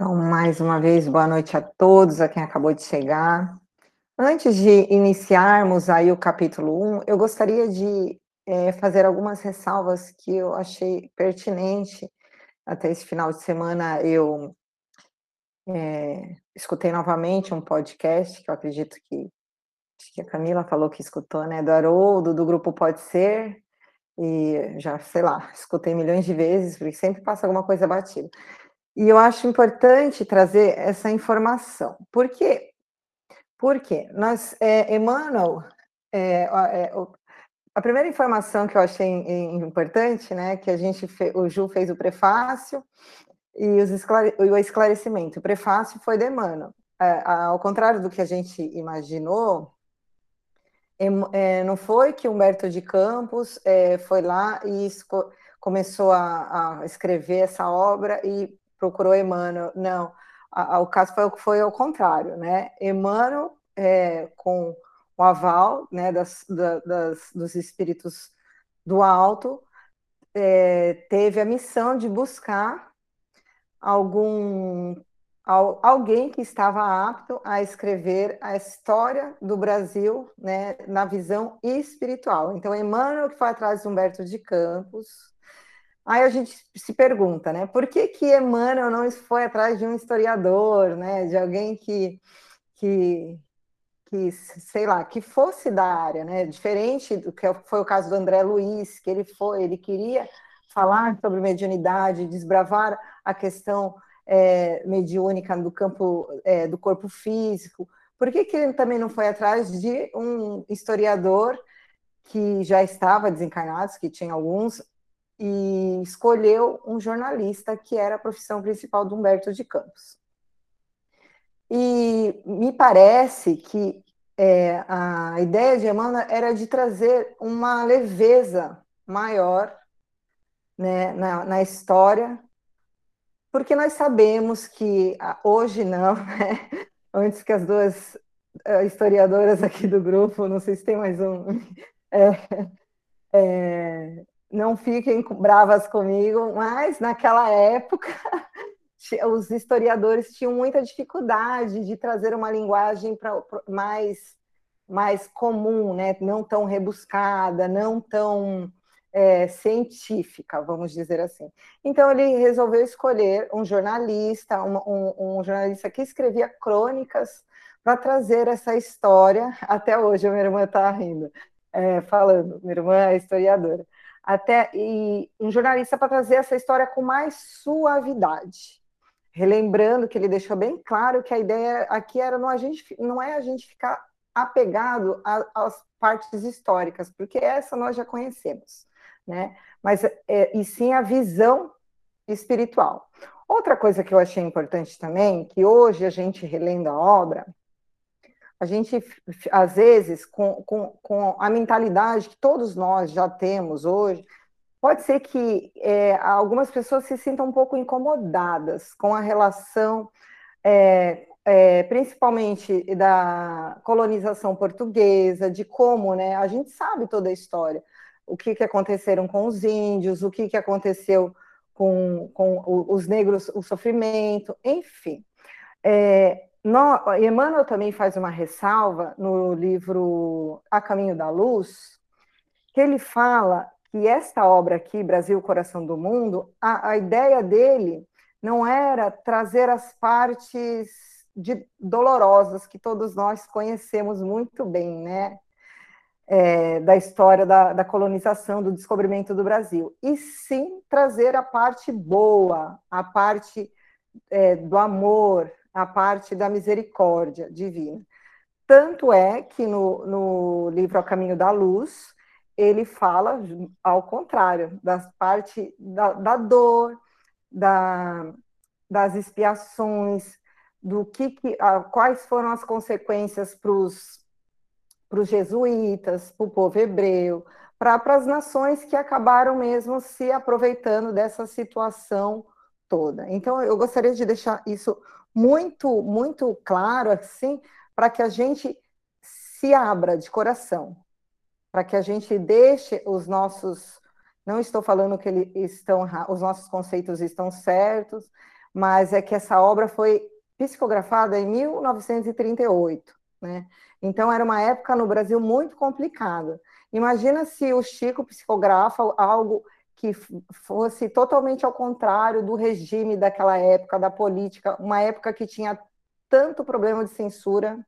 Então, mais uma vez, boa noite a todos, a quem acabou de chegar. Antes de iniciarmos aí o capítulo 1, eu gostaria de é, fazer algumas ressalvas que eu achei pertinente. Até esse final de semana eu é, escutei novamente um podcast, que eu acredito que, que a Camila falou que escutou, né, do Haroldo, do grupo Pode Ser, e já, sei lá, escutei milhões de vezes, porque sempre passa alguma coisa batida. E eu acho importante trazer essa informação. Por quê? Porque nós, é, Emmanuel, é, é, a primeira informação que eu achei importante, né, que a gente fez, o Ju fez o prefácio e os esclare, o esclarecimento. O prefácio foi de Emmanuel. É, ao contrário do que a gente imaginou, é, não foi que Humberto de Campos é, foi lá e começou a, a, escrever essa obra e procurou Emmanuel. Não, a, a, o caso foi, foi ao contrário, né? Emmanuel, é, com o aval né, das, da, das, dos espíritos do alto, é, teve a missão de buscar algum alguém que estava apto a escrever a história do Brasil né, na visão espiritual. Então, Emmanuel, que foi atrás de Humberto de Campos, Aí a gente se pergunta, né? Por que que Emmanuel não foi atrás de um historiador, né? De alguém que, que, que sei lá, que fosse da área, né? Diferente do que foi o caso do André Luiz, que ele foi, ele queria falar sobre mediunidade, desbravar a questão é, mediúnica do campo é, do corpo físico. Por que, que ele também não foi atrás de um historiador que já estava desencarnado, que tinha alguns, e escolheu um jornalista que era a profissão principal do Humberto de Campos. E me parece que é, a ideia de Emmanuel era de trazer uma leveza maior né, na, na história, porque nós sabemos que hoje não, né? antes que as duas uh, historiadoras aqui do grupo, não sei se tem mais um, é, é, não fiquem bravas comigo, mas naquela época os historiadores tinham muita dificuldade de trazer uma linguagem pra, mais, mais comum, né? não tão rebuscada, não tão é, científica, vamos dizer assim. Então ele resolveu escolher um jornalista, um, um, um jornalista que escrevia crônicas para trazer essa história. Até hoje a minha irmã está rindo, é, falando, minha irmã é historiadora até e um jornalista para trazer essa história com mais suavidade, relembrando que ele deixou bem claro que a ideia aqui era não a gente não é a gente ficar apegado às partes históricas, porque essa nós já conhecemos, né? Mas é, e sim a visão espiritual. Outra coisa que eu achei importante também, que hoje a gente relendo a obra, a gente, às vezes, com, com, com a mentalidade que todos nós já temos hoje, pode ser que é, algumas pessoas se sintam um pouco incomodadas com a relação, é, é, principalmente da colonização portuguesa, de como, né, a gente sabe toda a história, o que, que aconteceram com os índios, o que, que aconteceu com, com os negros, o sofrimento, enfim. É, no, Emmanuel também faz uma ressalva no livro A Caminho da Luz, que ele fala que esta obra aqui, Brasil, Coração do Mundo, a, a ideia dele não era trazer as partes de, dolorosas que todos nós conhecemos muito bem, né? É, da história da, da, colonização, do descobrimento do Brasil, e sim trazer a parte boa, a parte é, do amor, a parte da misericórdia divina. Tanto é que no, no livro A Caminho da Luz, ele fala ao contrário, da parte da, da dor, da, das expiações, do que, que quais foram as consequências para os jesuítas, para o povo hebreu, para as nações que acabaram mesmo se aproveitando dessa situação toda. Então, eu gostaria de deixar isso muito, muito claro, assim, para que a gente se abra de coração, para que a gente deixe os nossos. Não estou falando que eles estão, os nossos conceitos estão certos, mas é que essa obra foi psicografada em 1938, né? Então era uma época no Brasil muito complicada. Imagina se o Chico psicografa algo que fosse totalmente ao contrário do regime daquela época, da política, uma época que tinha tanto problema de censura.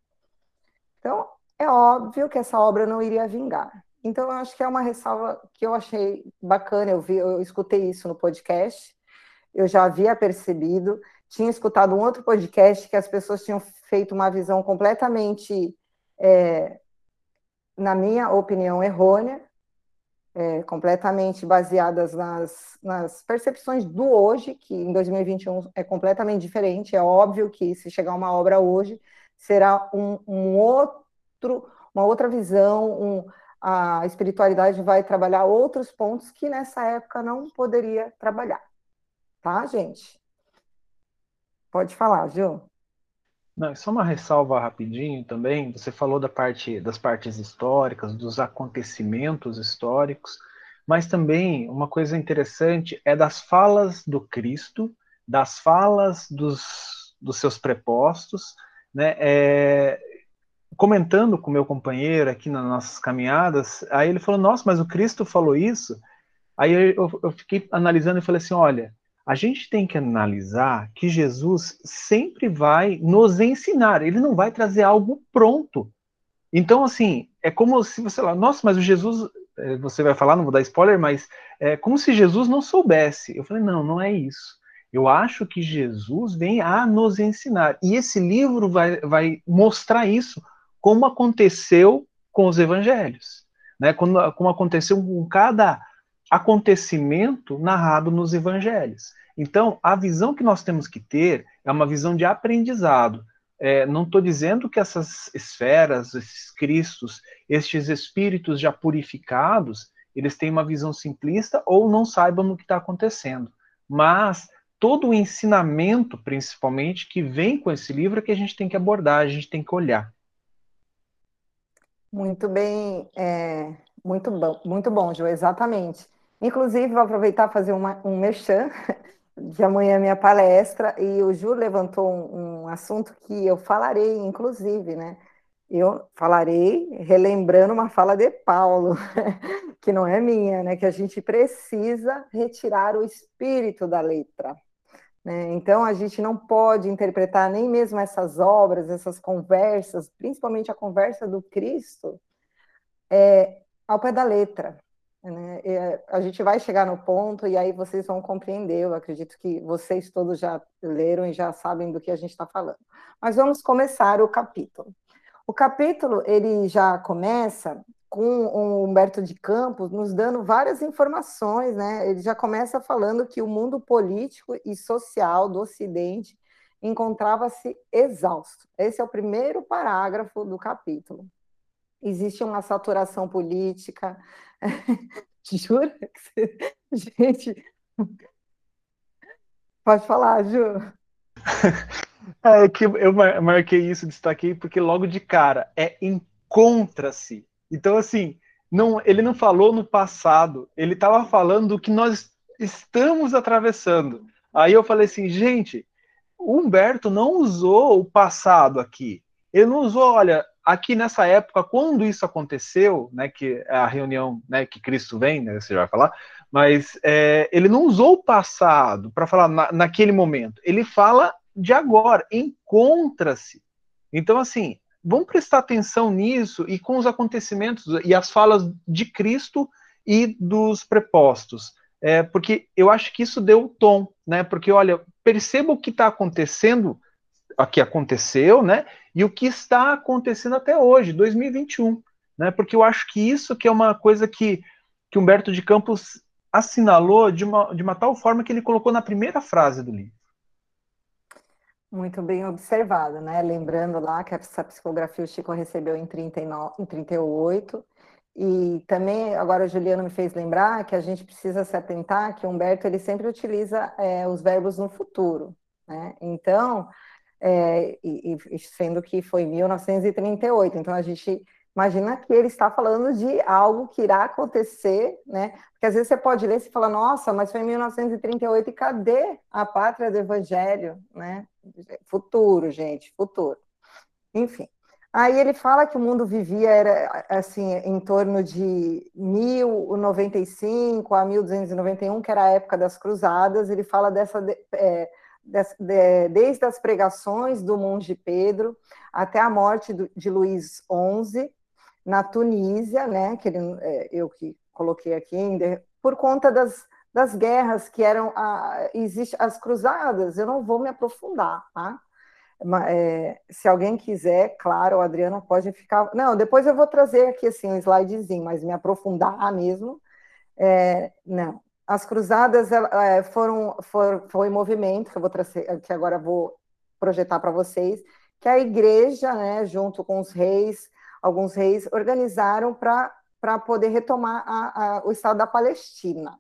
Então, é óbvio que essa obra não iria vingar. Então, eu acho que é uma ressalva que eu achei bacana, eu vi, eu escutei isso no podcast, eu já havia percebido, tinha escutado um outro podcast que as pessoas tinham feito uma visão completamente, é, na minha opinião, errônea, é, completamente baseadas nas, nas percepções do hoje, que em 2021 é completamente diferente. É óbvio que se chegar uma obra hoje, será um, um outro, uma outra visão, um, a espiritualidade vai trabalhar outros pontos que nessa época não poderia trabalhar. Tá, gente? Pode falar, Gil. Não, só uma ressalva rapidinho também. Você falou da parte das partes históricas, dos acontecimentos históricos, mas também uma coisa interessante é das falas do Cristo, das falas dos, dos seus prepostos, né? É, comentando com meu companheiro aqui nas nossas caminhadas, aí ele falou: Nossa, mas o Cristo falou isso. Aí eu, eu fiquei analisando e falei assim: Olha, a gente tem que analisar que Jesus sempre vai nos ensinar, ele não vai trazer algo pronto. Então, assim, é como se você lá, nossa, mas o Jesus, é, você vai falar, não vou dar spoiler, mas é como se Jesus não soubesse. Eu falei, não, não é isso. Eu acho que Jesus vem a nos ensinar. E esse livro vai, vai mostrar isso, como aconteceu com os evangelhos. Né? Como, como aconteceu com cada acontecimento narrado nos evangelhos. Então, a visão que nós temos que ter é uma visão de aprendizado. É, não estou dizendo que essas esferas, esses cristos, estes espíritos já purificados, eles têm uma visão simplista ou não saibam o que está acontecendo. Mas todo o ensinamento, principalmente, que vem com esse livro é que a gente tem que abordar, a gente tem que olhar. Muito bem, é, muito bom, muito bom, Ju, exatamente. Inclusive, vou aproveitar para fazer uma, um merchan de amanhã minha palestra e o Ju levantou um, um, assunto que eu falarei, inclusive, né? Eu falarei relembrando uma fala de Paulo, que não é minha, né? Que a gente precisa retirar o espírito da letra. Né? Então a gente não pode interpretar nem mesmo essas obras, essas conversas, principalmente a conversa do Cristo, é, ao pé da letra. Né? É, a gente vai chegar no ponto e aí vocês vão compreender. Eu acredito que vocês todos já leram e já sabem do que a gente está falando. Mas vamos começar o capítulo. O capítulo ele já começa com o Humberto de Campos nos dando várias informações, né? Ele já começa falando que o mundo político e social do Ocidente encontrava-se exausto. Esse é o primeiro parágrafo do capítulo. Existe uma saturação política, Jura? Gente, pode falar, Ju. É que eu marquei isso, destaquei, porque logo de cara é encontra-se. Então, assim, não, ele não falou no passado, ele estava falando do que nós estamos atravessando. Aí eu falei assim, gente, o Humberto não usou o passado aqui. Ele não usou, olha, aqui nessa época, quando isso aconteceu, né, que é a reunião, né, que Cristo vem, né, você vai falar, mas é, ele não usou o passado para falar na, naquele momento. Ele fala de agora, encontra-se. Então, assim, vamos prestar atenção nisso e com os acontecimentos e as falas de Cristo e dos prepostos. É, porque eu acho que isso deu o tom, né? Porque, olha, perceba o que está acontecendo que aconteceu, né? E o que está acontecendo até hoje, 2021, né? Porque eu acho que isso que é uma coisa que, que Humberto de Campos assinalou de uma, de uma tal forma que ele colocou na primeira frase do livro. Muito bem observado, né? Lembrando lá que essa psicografia o Chico recebeu em, 39, em 38, e também, agora Juliana me fez lembrar que a gente precisa se atentar que Humberto ele sempre utiliza é, os verbos no futuro, né? Então, é, e, e, sendo que foi 1938. Então a gente Imagina que ele está falando de algo que irá acontecer, né? Porque às vezes você pode ler e fala, nossa, mas foi em 1938 e cadê a pátria do evangelho, né? Futuro, gente, futuro. Enfim. Aí ele fala que o mundo vivia era assim em torno de 1095 a 1291, que era a época das cruzadas. Ele fala dessa é, desde as pregações do monge Pedro até a morte de Luís XI na Tunísia, né? Que ele, é, eu que coloquei aqui por conta das, das guerras que eram a, existe as cruzadas. Eu não vou me aprofundar, tá? É, se alguém quiser, claro, a Adriana pode ficar. Não, depois eu vou trazer aqui assim um slidezinho, mas me aprofundar mesmo. É, não. As cruzadas é, foram, foram foi um movimento que eu vou trazer, que agora vou projetar para vocês, que a igreja, né, junto com os reis, alguns reis organizaram para poder retomar a, a, o Estado da Palestina.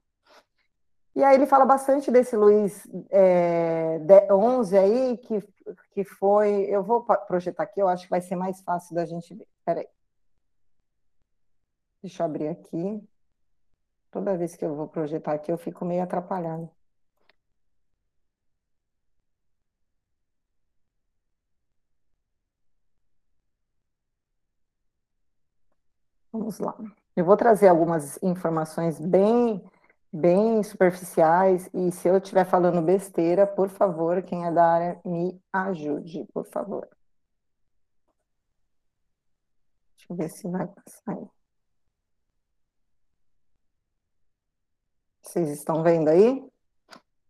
E aí ele fala bastante desse Luiz é, 11 aí, que, que foi. Eu vou projetar aqui, eu acho que vai ser mais fácil da gente ver. Espera aí. Deixa eu abrir aqui. Toda vez que eu vou projetar aqui, eu fico meio atrapalhado. Vamos lá. Eu vou trazer algumas informações bem bem superficiais, e se eu estiver falando besteira, por favor, quem é da área, me ajude, por favor. Deixa eu ver se vai passar aí. Vocês estão vendo aí?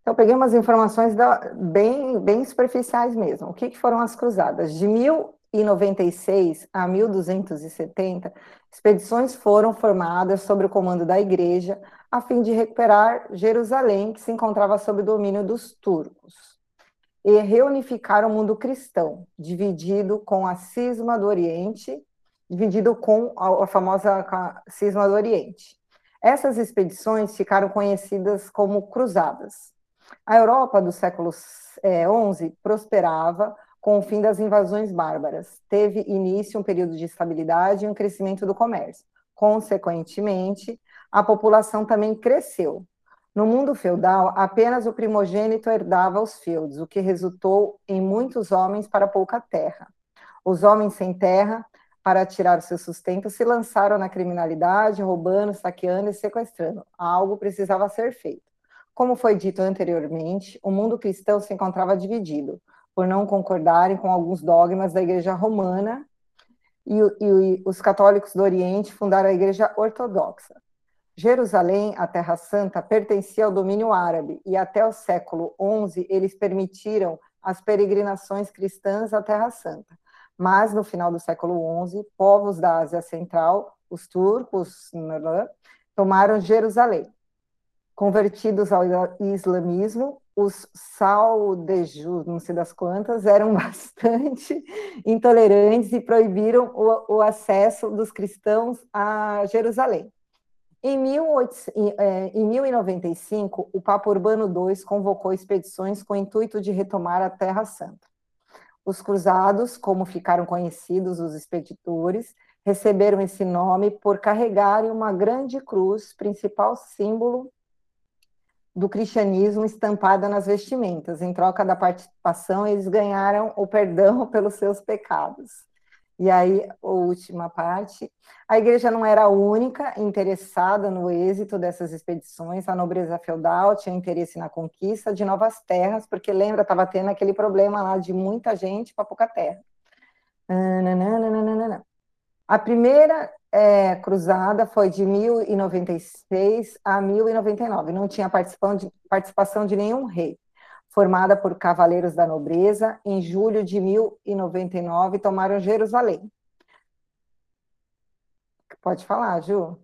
Então, peguei umas informações da, bem, bem superficiais mesmo. O que, que foram as cruzadas? De 1096 a 1270, expedições foram formadas sob o comando da igreja a fim de recuperar Jerusalém, que se encontrava sob o domínio dos turcos, e reunificar o mundo cristão, dividido com a cisma do Oriente, dividido com a, famosa cisma do Oriente. Essas expedições ficaram conhecidas como cruzadas. A Europa do século XI é, prosperava com o fim das invasões bárbaras. Teve início um período de estabilidade e um crescimento do comércio. Consequentemente, a população também cresceu. No mundo feudal, apenas o primogênito herdava os feudos, o que resultou em muitos homens para pouca terra. Os homens sem terra, para tirar seu sustento, se lançaram na criminalidade, roubando, saqueando e sequestrando. Algo precisava ser feito. Como foi dito anteriormente, o mundo cristão se encontrava dividido, por não concordarem com alguns dogmas da Igreja Romana, e, e os católicos do Oriente fundaram a Igreja Ortodoxa. Jerusalém, a Terra Santa, pertencia ao domínio árabe e até o século XI eles permitiram as peregrinações cristãs à Terra Santa. Mas no final do século XI, povos da Ásia Central, os turcos, tomaram Jerusalém. Convertidos ao islamismo, os saudejus, não sei das quantas, eram bastante intolerantes e proibiram o, o acesso dos cristãos a Jerusalém. Em, 18, em 1095, é, o Papa Urbano II convocou expedições com o intuito de retomar a Terra Santa. Os cruzados, como ficaram conhecidos os expeditores, receberam esse nome por carregarem uma grande cruz, principal símbolo do cristianismo estampada nas vestimentas. Em troca da participação, eles ganharam o perdão pelos seus pecados. E aí, a última parte, a igreja não era a única interessada no êxito dessas expedições, a nobreza feudal tinha interesse na conquista de novas terras, porque lembra, estava tendo aquele problema lá de muita gente para pouca terra. A primeira é, cruzada foi de 1096 a 1099, não tinha participação de, participação de nenhum rei formada por cavaleiros da nobreza, em julho de 1099 tomaram Jerusalém. Pode falar, Ju.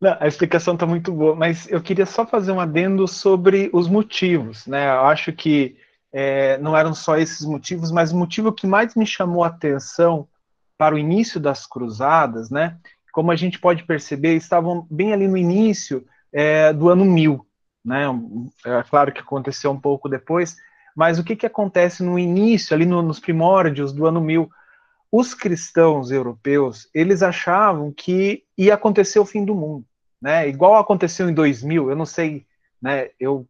Não, a explicação está muito boa, mas eu queria só fazer um adendo sobre os motivos, né? Eu acho que é, não eram só esses motivos, mas o motivo que mais me chamou a atenção para o início das cruzadas, né? Como a gente pode perceber, estavam bem ali no início é, do ano 1000, né? É claro que aconteceu um pouco depois, mas o que, que acontece no início, ali no, nos primórdios do ano 1000? os cristãos europeus, eles achavam que ia acontecer o fim do mundo, né? Igual aconteceu em 2000, eu não sei, né? Eu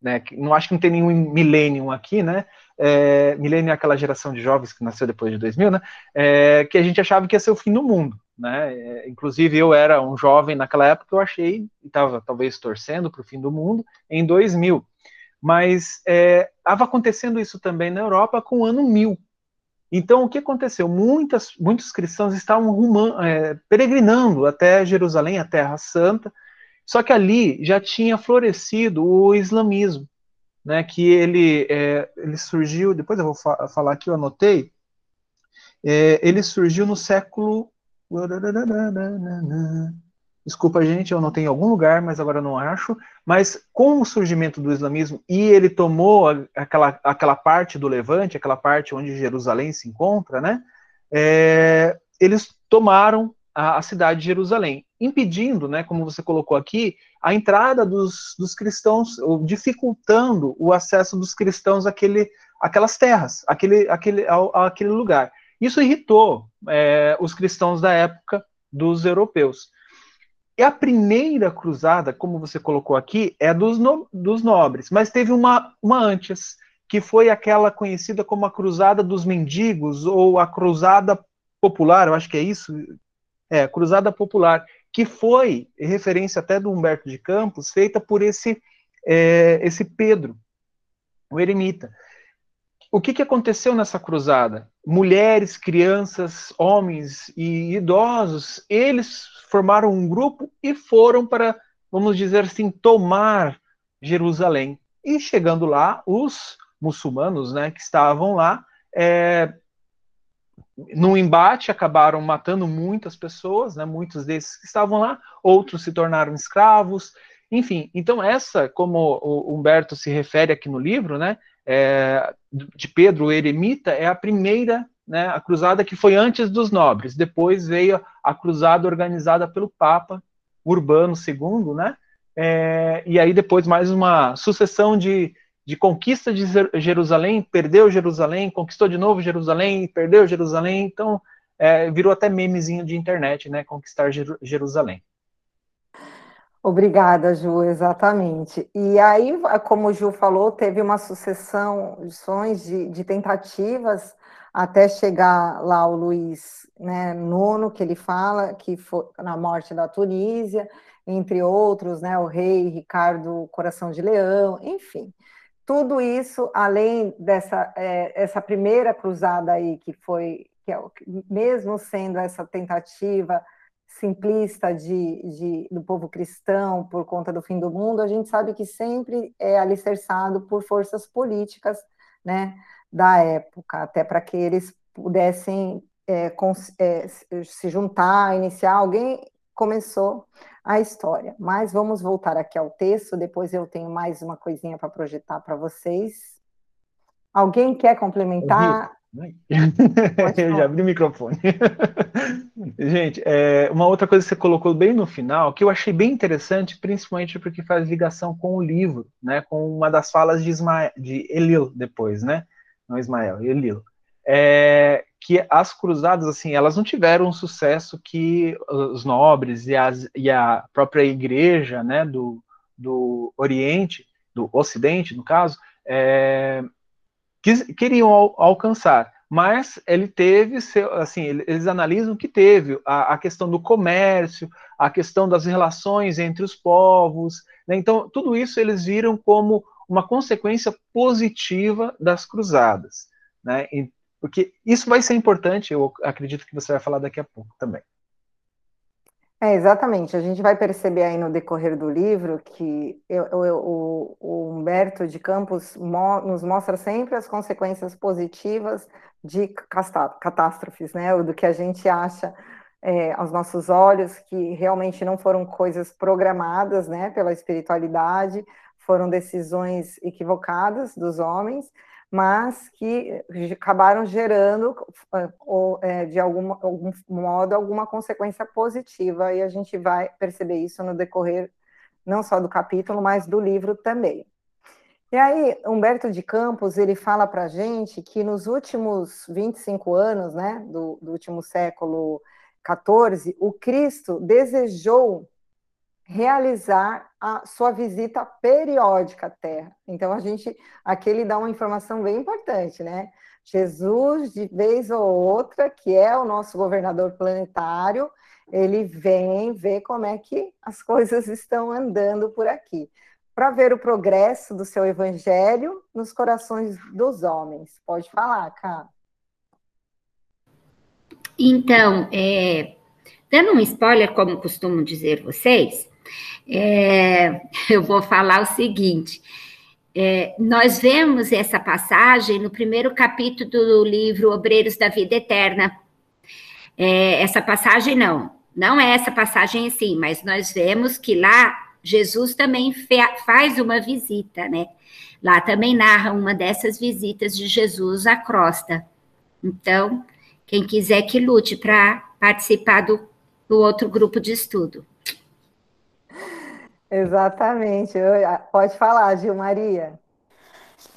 né, não acho que não tem nenhum millennium aqui, né? É, millennium é aquela geração de jovens que nasceu depois de 2000, né? É, que a gente achava que ia ser o fim do mundo, né? É, inclusive eu era um jovem naquela época, eu achei, estava talvez torcendo para o fim do mundo em 2000. Mas estava é, acontecendo isso também na Europa com o ano 1000, então, o que aconteceu? Muitas, muitos cristãos estavam rumando, é, peregrinando até Jerusalém, a Terra Santa, só que ali já tinha florescido o islamismo, né, que ele, é, ele surgiu, depois eu vou fa falar aqui, eu anotei, é, ele surgiu no século Desculpa, gente, eu não tenho em algum lugar, mas agora não acho. Mas com o surgimento do islamismo e ele tomou aquela, aquela parte do Levante, aquela parte onde Jerusalém se encontra, né? É, eles tomaram a, a, cidade de Jerusalém, impedindo, né, como você colocou aqui, a entrada dos, dos cristãos, ou dificultando o acesso dos cristãos àquele, àquelas terras, àquele, àquele, ao, àquele lugar. Isso irritou é, os cristãos da época dos europeus. E a primeira cruzada, como você colocou aqui, é dos, no, dos nobres, mas teve uma, uma antes, que foi aquela conhecida como a Cruzada dos Mendigos, ou a Cruzada Popular, eu acho que é isso, é, Cruzada Popular, que foi, referência até do Humberto de Campos, feita por esse, é, esse Pedro, o eremita. O que, que aconteceu nessa cruzada? Mulheres, crianças, homens e idosos, eles formaram um grupo e foram para, vamos dizer assim, tomar Jerusalém. E chegando lá, os muçulmanos, né, que estavam lá, é, no embate acabaram matando muitas pessoas, né, muitos desses que estavam lá, outros se tornaram escravos, enfim. Então essa, como o Humberto se refere aqui no livro, né, é, de Pedro o Eremita, é a primeira né, a cruzada que foi antes dos nobres, depois veio a cruzada organizada pelo Papa Urbano II, né, é, e aí depois mais uma sucessão de, de conquista de Jerusalém, perdeu Jerusalém, conquistou de novo Jerusalém, perdeu Jerusalém, então é, virou até memezinho de internet, né, conquistar Jerusalém. Obrigada, Ju, exatamente. E aí, como o Ju falou, teve uma sucessão de, de tentativas até chegar lá o Luiz né, Nono, que ele fala, que foi na morte da Tunísia, entre outros, né, o rei Ricardo Coração de Leão, enfim. Tudo isso, além dessa é, essa primeira cruzada aí, que foi, que é, mesmo sendo essa tentativa simplista de, de, do povo cristão por conta do fim do mundo, a gente sabe que sempre é alicerçado por forças políticas, né? da época, até para que eles pudessem é, é, se juntar, iniciar. Alguém começou a história. Mas vamos voltar aqui ao texto, depois eu tenho mais uma coisinha para projetar para vocês. Alguém quer complementar? Eu já abri o microfone. Gente, é, uma outra coisa que você colocou bem no final, que eu achei bem interessante, principalmente porque faz ligação com o livro, né, com uma das falas de, Ismael, de Elil depois, né, não Ismael, Elilo, é, que as cruzadas, assim, elas não tiveram o sucesso que os nobres e, as, e a própria igreja, né, do, do Oriente, do Ocidente, no caso, é, quis, queriam al, alcançar. Mas ele teve, assim, eles analisam que teve a, a, questão do comércio, a questão das relações entre os povos, né? então tudo isso eles viram como uma consequência positiva das cruzadas, né? Porque isso vai ser importante, eu acredito que você vai falar daqui a pouco também. É, exatamente. A gente vai perceber aí no decorrer do livro que eu, eu, o, o, Humberto de Campos mo, nos mostra sempre as consequências positivas de catástrofes, né? Do que a gente acha é, aos nossos olhos que realmente não foram coisas programadas, né, pela espiritualidade, foram decisões equivocadas dos homens, mas que acabaram gerando, é, de algum, algum modo, alguma consequência positiva, e a gente vai perceber isso no decorrer não só do capítulo, mas do livro também. E aí, Humberto de Campos, ele fala para a gente que nos últimos 25 anos, né, do, do último século XIV, o Cristo desejou realizar a sua visita periódica à Terra. Então, a gente, aqui ele dá uma informação bem importante, né? Jesus, de vez ou outra, que é o nosso governador planetário, ele vem ver como é que as coisas estão andando por aqui, para ver o progresso do seu evangelho nos corações dos homens. Pode falar, Cá. Então, é, dando um spoiler, como costumam dizer vocês, é, eu vou falar o seguinte: é, nós vemos essa passagem no primeiro capítulo do livro Obreiros da Vida Eterna. É, essa passagem não, não é essa passagem em si, mas nós vemos que lá Jesus também faz uma visita, né? Lá também narra uma dessas visitas de Jesus à crosta. Então, quem quiser que lute para participar do, do outro grupo de estudo. Exatamente. Pode falar, Gil Maria.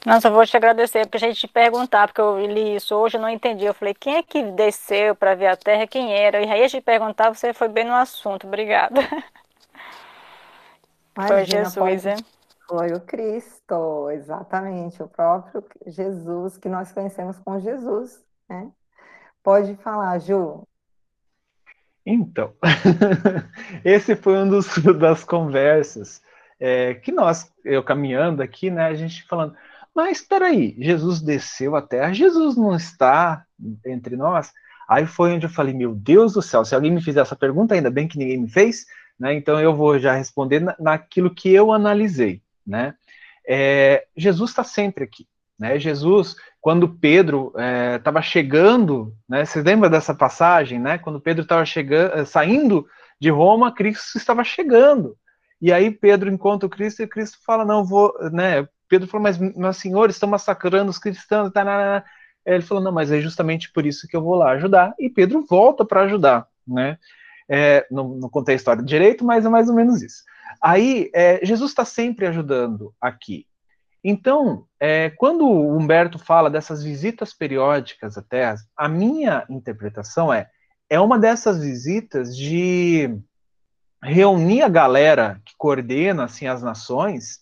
Nossa, eu vou te agradecer, porque a gente te perguntar, porque eu li isso hoje, eu não entendi. Eu falei, quem é que desceu para ver a terra? Quem era? E aí a gente perguntar, você foi bem no assunto. Obrigada. Imagina, foi Jesus, pode... hein? Foi o Cristo, exatamente, o próprio Jesus que nós conhecemos com Jesus, né? Pode falar, Ju. Então, esse foi um dos das conversas é, que nós, eu caminhando aqui, né, a gente falando, mas espera aí, Jesus desceu à Terra, Jesus não está entre nós. Aí foi onde eu falei, meu Deus do céu, se alguém me fizer essa pergunta, ainda bem que ninguém me fez, né? Então eu vou já responder na, naquilo que eu analisei, né? É, Jesus está sempre aqui, né? Jesus, quando Pedro estava é, chegando, né? Vocês lembram dessa passagem, né? Quando Pedro estava chegando, é, saindo de Roma, Cristo estava chegando. E aí Pedro encontra o Cristo e Cristo fala, não vou, né? Pedro falou, mas meus senhores estão massacrando os cristãos, tá. Ele falou, não, mas é justamente por isso que eu vou lá ajudar. E Pedro volta para ajudar, né? É, não, não, contei a história direito, mas é mais ou menos isso. Aí, é, Jesus está sempre ajudando aqui. Então, é, quando o Humberto fala dessas visitas periódicas à Terra, a minha interpretação é é uma dessas visitas de reunir a galera que coordena assim as nações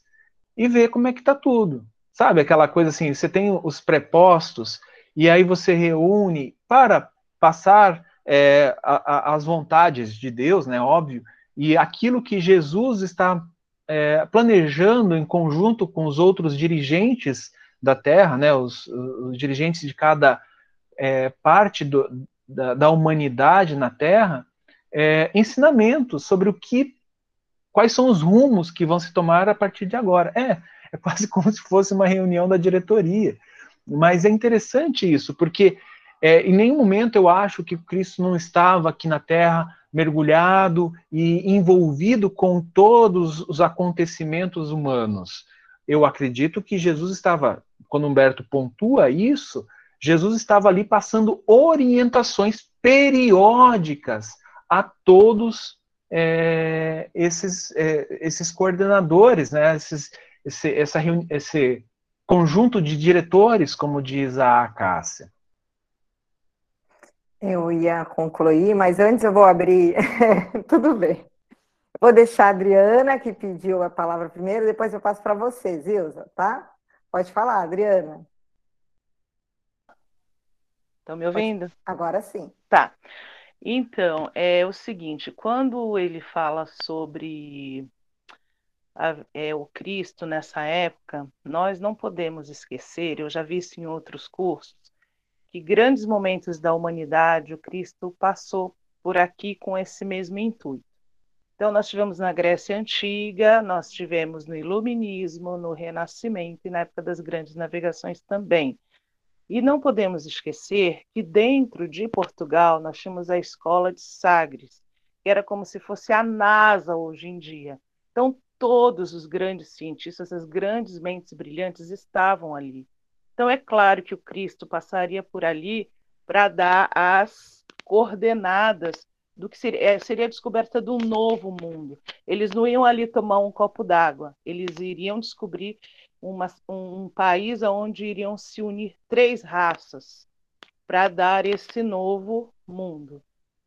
e ver como é que tá tudo. Sabe aquela coisa assim, você tem os prepostos e aí você reúne para passar é, a, a, as vontades de Deus, né? Óbvio, e aquilo que Jesus está é, planejando em conjunto com os outros dirigentes da Terra, né, os, os dirigentes de cada é, parte do, da, da, humanidade na Terra, é, ensinamentos sobre o que, quais são os rumos que vão se tomar a partir de agora. É, é quase como se fosse uma reunião da diretoria. Mas é interessante isso, porque é, em nenhum momento eu acho que Cristo não estava aqui na Terra mergulhado e envolvido com todos os acontecimentos humanos. Eu acredito que Jesus estava, quando Humberto pontua isso, Jesus estava ali passando orientações periódicas a todos é, esses, é, esses coordenadores, né, esses, esse, essa, esse conjunto de diretores, como diz a Cássia. Eu ia concluir, mas antes eu vou abrir. Tudo bem. Vou deixar a Adriana, que pediu a palavra primeiro, depois eu passo para você, Zilza, tá? Pode falar, Adriana. Estão me ouvindo? Pode... Agora sim. Tá. Então, é o seguinte: quando ele fala sobre a, é, o Cristo nessa época, nós não podemos esquecer, eu já vi isso em outros cursos, que grandes momentos da humanidade o Cristo passou por aqui com esse mesmo intuito. Então, nós tivemos na Grécia Antiga, nós tivemos no Iluminismo, no Renascimento e na época das grandes navegações também. E não podemos esquecer que dentro de Portugal nós tínhamos a escola de Sagres, que era como se fosse a NASA hoje em dia. Então, todos os grandes cientistas, as grandes mentes brilhantes estavam ali. Então, é claro que o Cristo passaria por ali para dar as coordenadas do que seria, é, seria a descoberta de um novo mundo. Eles não iam ali tomar um copo d'água, eles iriam descobrir uma, um, um país onde iriam se unir três raças para dar esse novo mundo.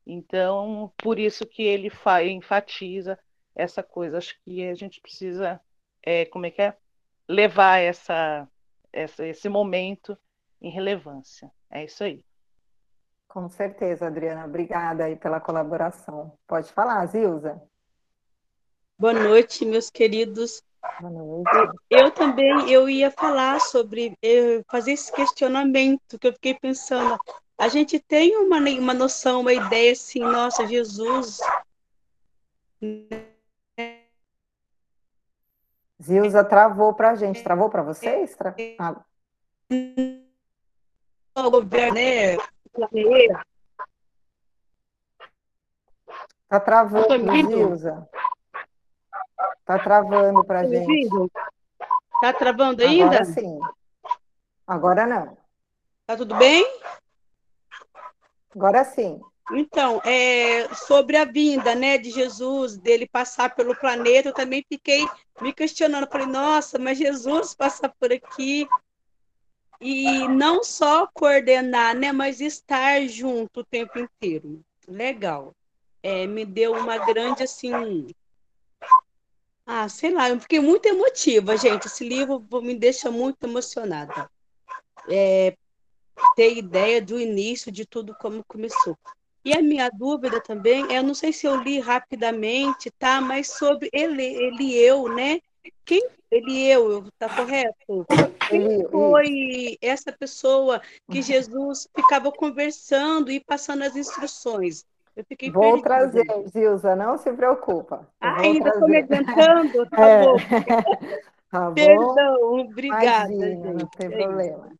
Então, por isso que ele enfatiza essa coisa. Acho que a gente precisa, é, como é que é, levar essa, essa, esse momento em relevância. É isso aí. Com certeza, Adriana. Obrigada aí pela colaboração. Pode falar, Zilza. Boa noite, meus queridos. Boa noite. Eu também eu ia falar sobre fazer esse questionamento que eu fiquei pensando. A gente tem uma, uma noção, uma ideia assim, nossa, Jesus. Zilza travou para a gente. Travou para vocês? Tra... Ah. O governo, né? Tá travando, Zilza. Tá travando para a gente. Tá travando ainda? Agora sim. Agora não. Tá tudo bem? Agora sim. Então, é, sobre a vinda né, de Jesus, dele passar pelo planeta, eu também fiquei me questionando. Falei, nossa, mas Jesus passar por aqui e não só coordenar, né, mas estar junto o tempo inteiro. Legal. É, me deu uma grande, assim, ah, sei lá, eu fiquei muito emotiva, gente. Esse livro me deixa muito emocionada. É, ter ideia do início de tudo como começou. E a minha dúvida também, eu não sei se eu li rapidamente, tá? Mas sobre ele, ele eu, né? Quem ele eu, tá correto? Quem foi essa pessoa que Jesus ficava conversando e passando as instruções? Eu fiquei Vou perdida. trazer, Zilza, não se preocupa. Ah, ainda estou me adiantando? Tá é. bom. tá bom. Perdão, obrigada. Imagina, não tem é problema.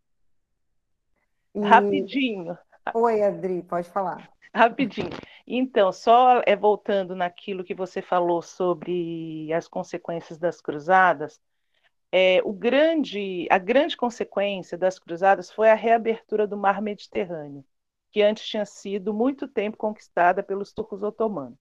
E... Rapidinho. Oi, Adri, pode falar. Rapidinho. Então, só é voltando naquilo que você falou sobre as consequências das cruzadas, é, o grande, a grande consequência das cruzadas foi a reabertura do mar Mediterrâneo que antes tinha sido muito tempo conquistada pelos turcos otomanos.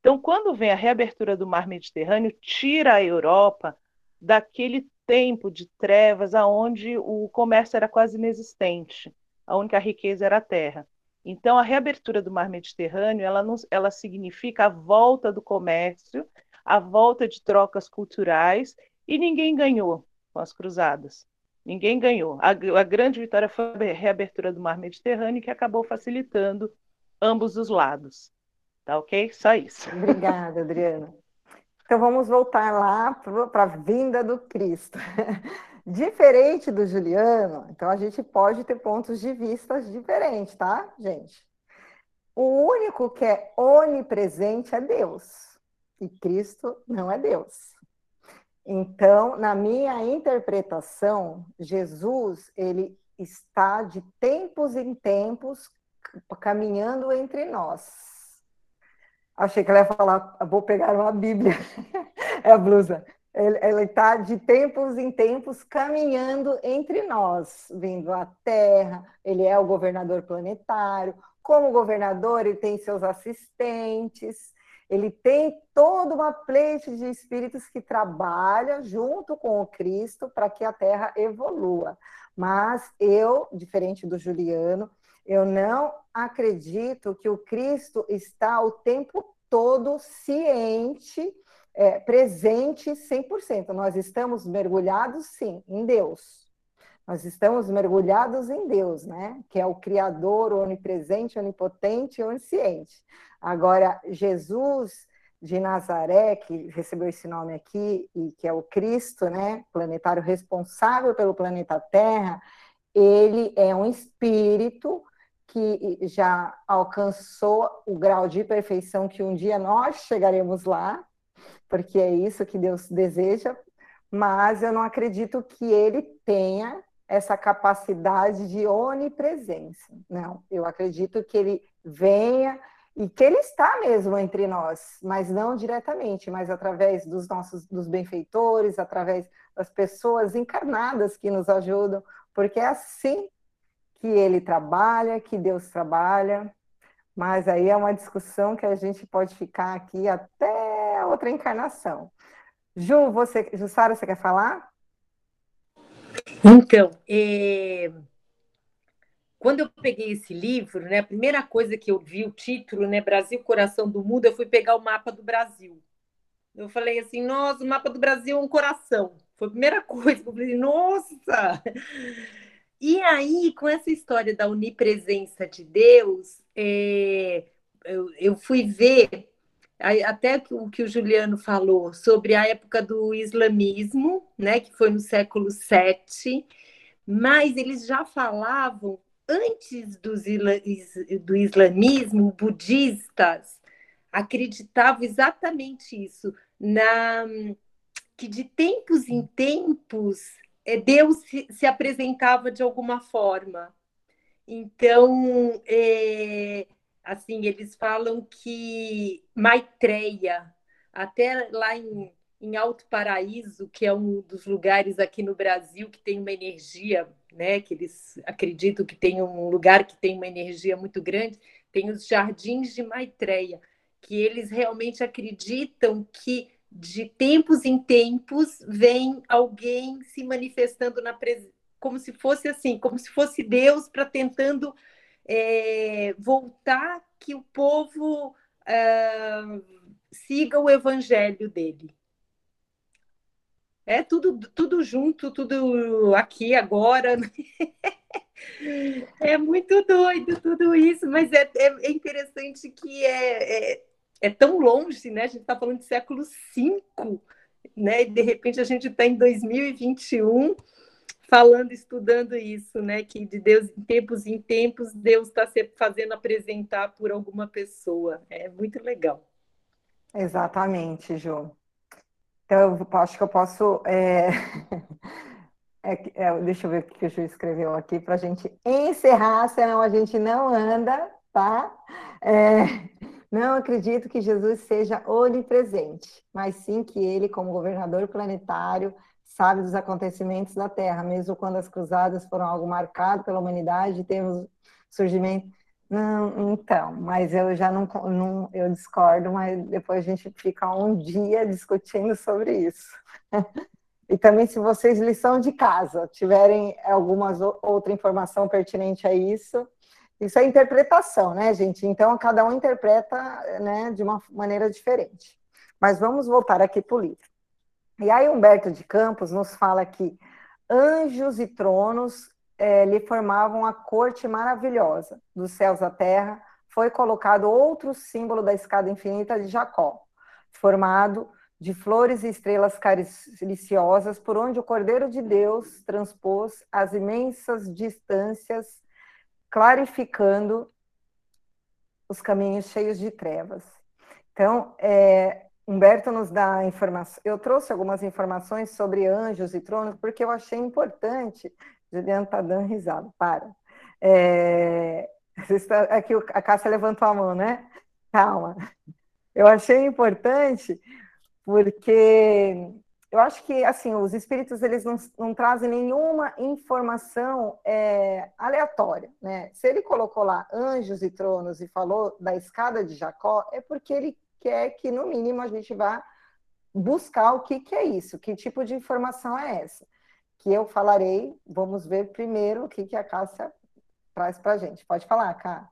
Então, quando vem a reabertura do mar Mediterrâneo, tira a Europa daquele tempo de trevas aonde o comércio era quase inexistente, a única riqueza era a terra. Então, a reabertura do mar Mediterrâneo, ela, não, ela significa a volta do comércio, a volta de trocas culturais, e ninguém ganhou com as cruzadas. Ninguém ganhou. A, a, grande vitória foi a reabertura do mar Mediterrâneo, que acabou facilitando ambos os lados. Tá ok? Só isso. Obrigada, Adriana. Então vamos voltar lá para a vinda do Cristo. Diferente do Juliano, então a gente pode ter pontos de vista diferentes, tá, gente? O único que é onipresente é Deus. E Cristo não é Deus. Então, na minha interpretação, Jesus ele está de tempos em tempos caminhando entre nós. Achei que ela ia falar, vou pegar uma Bíblia, é a blusa. Ele está de tempos em tempos caminhando entre nós, vindo à Terra. Ele é o governador planetário. Como governador, ele tem seus assistentes ele tem toda uma pleite de espíritos que trabalha junto com o Cristo para que a Terra evolua. Mas eu, diferente do Juliano, eu não acredito que o Cristo está o tempo todo ciente, é, presente 100%. Nós estamos mergulhados, sim, em Deus. Nós estamos mergulhados em Deus, né? Que é o Criador, onipresente, onipotente e onisciente. Agora, Jesus de Nazaré, que recebeu esse nome aqui, e que é o Cristo, né, planetário responsável pelo planeta Terra, ele é um espírito que já alcançou o grau de perfeição que um dia nós chegaremos lá, porque é isso que Deus deseja, mas eu não acredito que ele tenha essa capacidade de onipresença. Não, eu acredito que ele venha e que ele está mesmo entre nós, mas não diretamente, mas através dos nossos dos benfeitores, através das pessoas encarnadas que nos ajudam, porque é assim que ele trabalha, que Deus trabalha. Mas aí é uma discussão que a gente pode ficar aqui até outra encarnação. Ju, você, Jussara, você quer falar? Então, é... quando eu peguei esse livro, né, a primeira coisa que eu vi o título, né, Brasil, Coração do Mundo, eu fui pegar o mapa do Brasil. Eu falei assim, nossa, o mapa do Brasil é um coração. Foi a primeira coisa que eu falei, nossa! E aí, com essa história da onipresença de Deus, é, eu, eu, fui ver até o que o Juliano falou sobre a época do islamismo, né, que foi no século VII, mas eles já falavam antes dos, do islamismo, budistas acreditavam exatamente isso, na que de tempos em tempos é, Deus se, se apresentava de alguma forma. Então, é, assim, eles falam que Maitreya, até lá em, em Alto Paraíso, que é um dos lugares aqui no Brasil que tem uma energia, né, que eles acreditam que tem um lugar que tem uma energia muito grande, tem os jardins de Maitreya, que eles realmente acreditam que de tempos em tempos vem alguém se manifestando na presença, como se fosse assim, como se fosse Deus para tentando é, voltar que o povo é, siga o evangelho dele. É tudo, tudo junto, tudo aqui agora. É muito doido tudo isso, mas é, é, é interessante que é, é é tão longe, né? A gente está falando de século V, né? E de repente a gente está em 2021 falando, estudando isso, né? Que de Deus, em tempos em tempos, Deus está se fazendo apresentar por alguma pessoa. É muito legal. Exatamente, Ju. Então, eu acho que eu posso. É... É, é, deixa eu ver o que o Ju escreveu aqui para a gente encerrar, senão a gente não anda, tá? É, não acredito que Jesus seja onipresente, mas sim que ele, como governador planetário, sabe dos acontecimentos da Terra, mesmo quando as cruzadas foram algo marcado pela humanidade, temos surgimento. Não, então, mas eu já não, não, eu discordo, mas depois a gente fica um dia discutindo sobre isso. E também, se vocês, lição de casa, tiverem alguma outra informação pertinente a isso, isso é interpretação, né, gente? Então, cada um interpreta né, de uma maneira diferente. Mas vamos voltar aqui para o livro. E aí, Humberto de Campos nos fala que anjos e tronos é, lhe formavam a corte maravilhosa dos céus à terra. Foi colocado outro símbolo da escada infinita de Jacó, formado de flores e estrelas cariciosas, por onde o Cordeiro de Deus transpôs as imensas distâncias clarificando os caminhos cheios de trevas. Então, é, Humberto nos dá informação. Eu trouxe algumas informações sobre anjos e tronos porque eu achei importante. Juliano está dando risada, para. É, aqui a Cássia levantou a mão, né? Calma. Eu achei importante porque eu acho que assim os espíritos eles não, não trazem nenhuma informação é, aleatória, né? Se ele colocou lá anjos e tronos e falou da escada de Jacó, é porque ele quer que no mínimo a gente vá buscar o que, que é isso, que tipo de informação é essa, que eu falarei. Vamos ver primeiro o que, que a Cássia traz para a gente. Pode falar, Cá.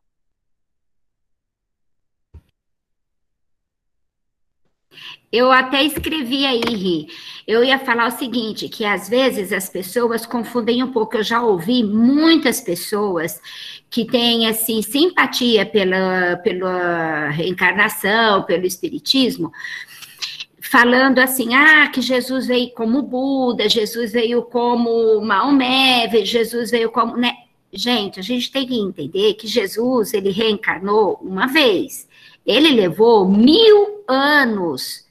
Eu até escrevi aí, Ri. Eu ia falar o seguinte, que às vezes as pessoas confundem um pouco. Eu já ouvi muitas pessoas que têm, assim, simpatia pela, pela reencarnação, pelo espiritismo, falando assim, ah, que Jesus veio como Buda, Jesus veio como Maomé, Jesus veio como... Né? Gente, a gente tem que entender que Jesus, ele reencarnou uma vez. Ele levou mil anos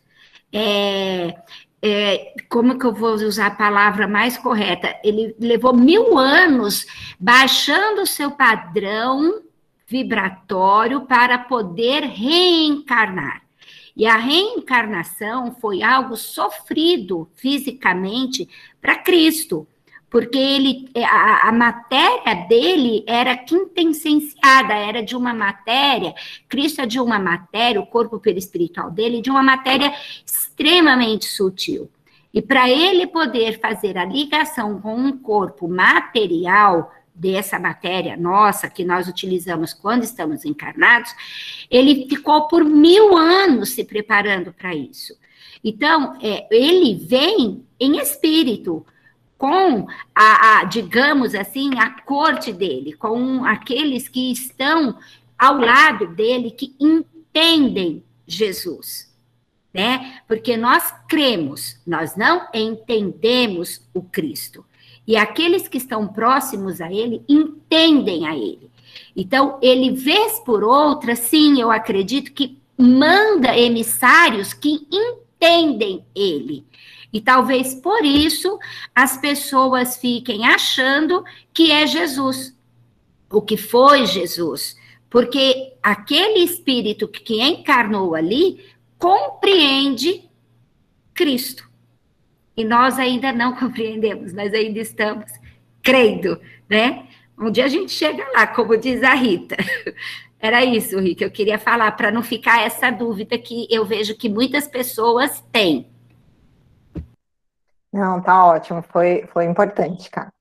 é, é, como que eu vou usar a palavra mais correta? Ele levou mil anos baixando o seu padrão vibratório para poder reencarnar. E a reencarnação foi algo sofrido fisicamente para Cristo porque ele, é, a, a, matéria dele era quintessenciada, era de uma matéria, Cristo é de uma matéria, o corpo perispiritual dele, de uma matéria extremamente sutil. E para ele poder fazer a ligação com um corpo material dessa matéria nossa que nós utilizamos quando estamos encarnados, ele ficou por mil anos se preparando para isso. Então, é, ele vem em espírito, com a, a, digamos assim, a corte dele, com aqueles que estão ao lado dele, que entendem Jesus, né? Porque nós cremos, nós não entendemos o Cristo. E aqueles que estão próximos a ele entendem a ele. Então, ele, vez por outra, sim, eu acredito que manda emissários que entendem ele. E talvez por isso as pessoas fiquem achando que é Jesus, o que foi Jesus. Porque aquele espírito que encarnou ali compreende Cristo. E nós ainda não compreendemos, nós ainda estamos crendo, né? Um dia a gente chega lá, como diz a Rita. Era isso, Rita, eu queria falar, para não ficar essa dúvida que eu vejo que muitas pessoas têm. Não, tá ótimo, foi, foi importante, cara.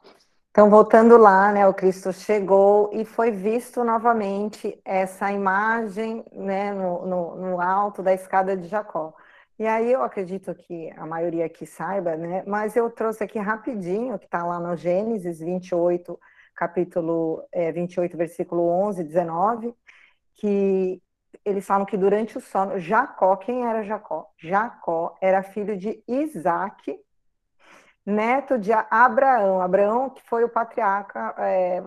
Então, voltando lá, né, o Cristo chegou e foi visto novamente essa imagem, né, no, no, no alto da escada de Jacó. E aí eu acredito que a maioria aqui saiba, né, mas eu trouxe aqui rapidinho, que está lá no Gênesis 28, capítulo é, 28, versículo 11, 19, que eles falam que durante o sono, Jacó, quem era Jacó? Jacó era filho de Isaac, neto de Abraão. Abraão, que foi o patriarca, é,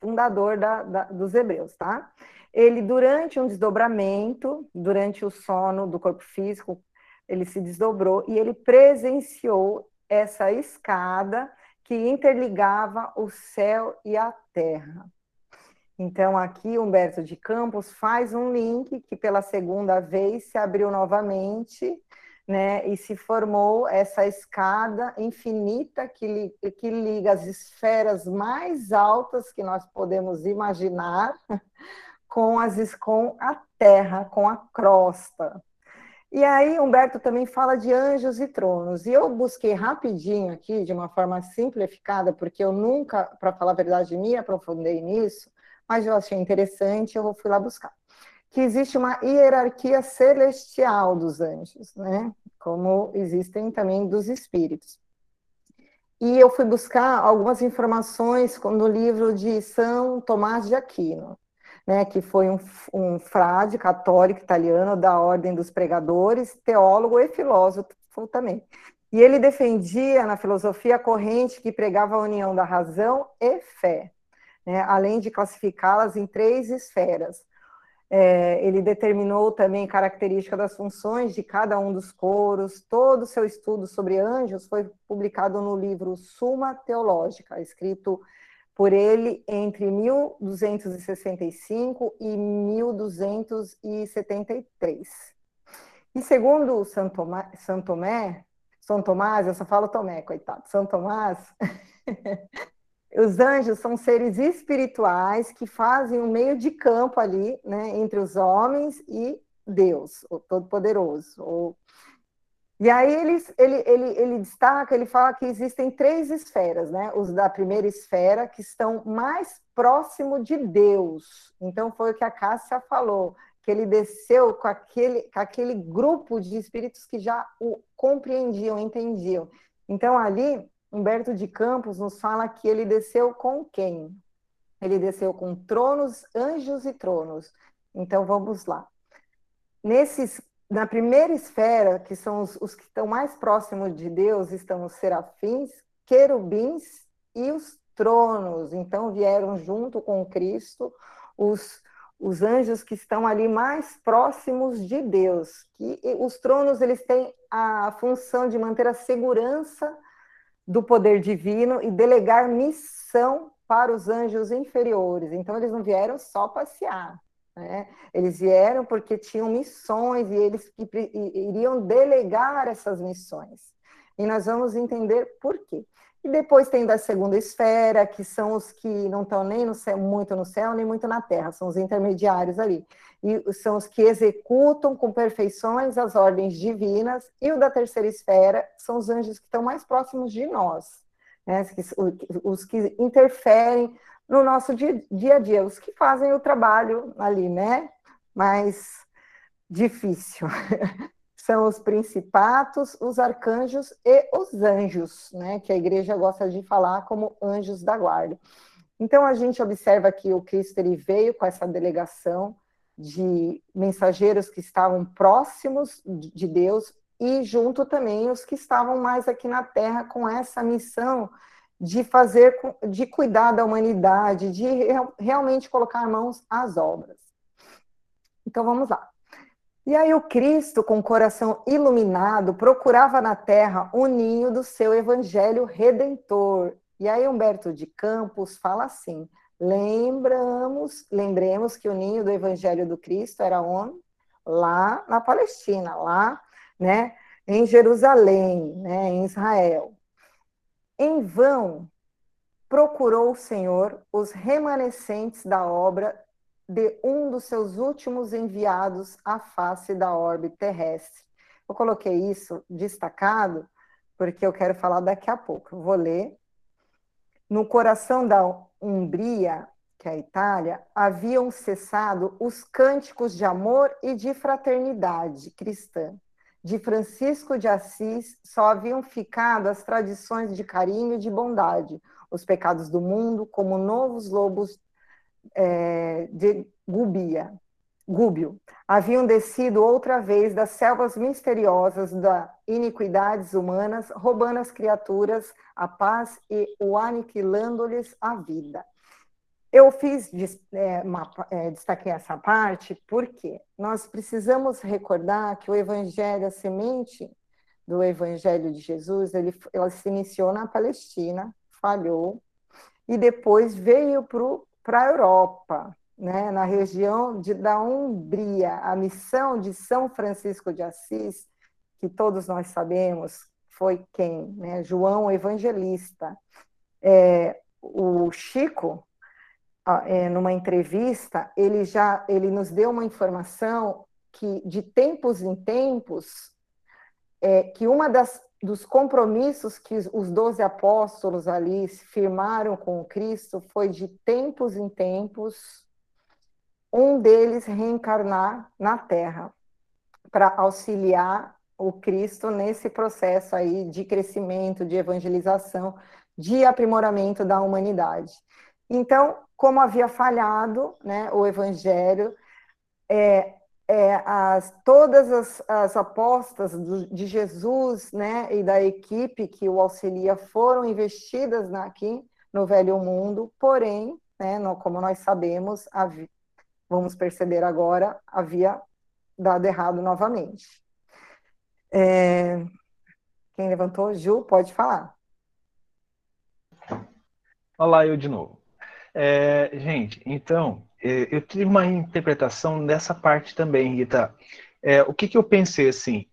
fundador da, da, dos hebreus, tá? Ele, durante um desdobramento, durante o sono do corpo físico, ele se desdobrou e ele presenciou essa escada que interligava o céu e a terra. Então, aqui, Humberto de Campos faz um link que, pela segunda vez, se abriu novamente né, e se formou essa escada infinita que, li, que liga as esferas mais altas que nós podemos imaginar com, as, com a terra, com a crosta. E aí, Humberto também fala de anjos e tronos. E eu busquei rapidinho aqui, de uma forma simplificada, porque eu nunca, para falar a verdade, me aprofundei nisso, mas eu achei interessante, eu fui lá buscar que existe uma hierarquia celestial dos anjos, né? Como existem também dos espíritos. E eu fui buscar algumas informações no livro de São Tomás de Aquino, né, que foi um, um frade católico italiano da Ordem dos Pregadores, teólogo e filósofo também. E ele defendia na filosofia a corrente que pregava a união da razão e fé, né, além de classificá-las em três esferas: é, ele determinou também característica das funções de cada um dos coros. Todo o seu estudo sobre anjos foi publicado no livro Suma Teológica, escrito por ele entre 1265 e 1273. E segundo São Tomé, São Tomé, São Tomás, eu só falo Tomé, coitado, São Tomás, Os anjos são seres espirituais que fazem um meio de campo ali, né, entre os homens e Deus, o Todo-Poderoso. E aí ele, ele, ele, ele destaca, ele fala que existem três esferas, né? Os da primeira esfera, que estão mais próximo de Deus. Então foi o que a Cássia falou, que ele desceu com aquele, com aquele grupo de espíritos que já o compreendiam, entendiam. Então ali Humberto de Campos nos fala que ele desceu com quem? Ele desceu com tronos, anjos e tronos. Então vamos lá. Nesses, na primeira esfera, que são os, os que estão mais próximos de Deus, estão os serafins, querubins e os tronos. Então vieram junto com Cristo os, os anjos que estão ali mais próximos de Deus. Que os tronos eles têm a função de manter a segurança do poder divino e delegar missão para os anjos inferiores. Então, eles não vieram só passear. Né? Eles vieram porque tinham missões e eles iriam delegar essas missões. E nós vamos entender por quê. E depois tem da segunda esfera, que são os que não estão nem no céu, muito no céu, nem muito na terra, são os intermediários ali. E são os que executam com perfeições as ordens divinas. E o da terceira esfera são os anjos que estão mais próximos de nós, né? os que interferem no nosso dia, dia a dia, os que fazem o trabalho ali, né? Mais difícil. São os principatos, os arcanjos e os anjos, né? Que a igreja gosta de falar como anjos da guarda. Então a gente observa que o Cristo ele veio com essa delegação de mensageiros que estavam próximos de Deus e junto também os que estavam mais aqui na terra com essa missão de fazer, de cuidar da humanidade, de realmente colocar mãos às obras. Então vamos lá. E aí o Cristo, com o coração iluminado, procurava na terra o ninho do seu evangelho redentor. E aí Humberto de Campos fala assim: lembramos, lembremos que o ninho do evangelho do Cristo era onde? Lá na Palestina, lá, né, em Jerusalém, né, em Israel. Em vão procurou o Senhor os remanescentes da obra de um dos seus últimos enviados à face da orbe terrestre. Eu coloquei isso destacado porque eu quero falar daqui a pouco. Eu vou ler. No coração da Umbria, que é a Itália, haviam cessado os cânticos de amor e de fraternidade cristã de Francisco de Assis só haviam ficado as tradições de carinho e de bondade, os pecados do mundo, como novos lobos é, de Gubia, Gúbio, haviam descido outra vez das selvas misteriosas das iniquidades humanas, roubando as criaturas a paz e o aniquilando-lhes a vida. Eu fiz, é, uma, é, destaquei essa parte porque nós precisamos recordar que o Evangelho, a semente do Evangelho de Jesus, ele, ela se iniciou na Palestina, falhou, e depois veio para a Europa, né, na região de, da Umbria. A missão de São Francisco de Assis, que todos nós sabemos, foi quem? Né? João Evangelista. É, o Chico, é, numa entrevista, ele já ele nos deu uma informação que de tempos em tempos é, que uma das dos compromissos que os doze apóstolos ali firmaram com Cristo foi de tempos em tempos um deles reencarnar na Terra para auxiliar o Cristo nesse processo aí de crescimento, de evangelização, de aprimoramento da humanidade. Então, como havia falhado né, o evangelho, é, é, as, todas as, as apostas do, de Jesus né, e da equipe que o auxilia foram investidas na, aqui no velho mundo, porém, né, no, como nós sabemos, havia, vamos perceber agora, havia dado errado novamente. É, quem levantou? Ju, pode falar. Olá, eu de novo. É, gente, então, eu tive uma interpretação dessa parte também, Rita. É, o que, que eu pensei assim?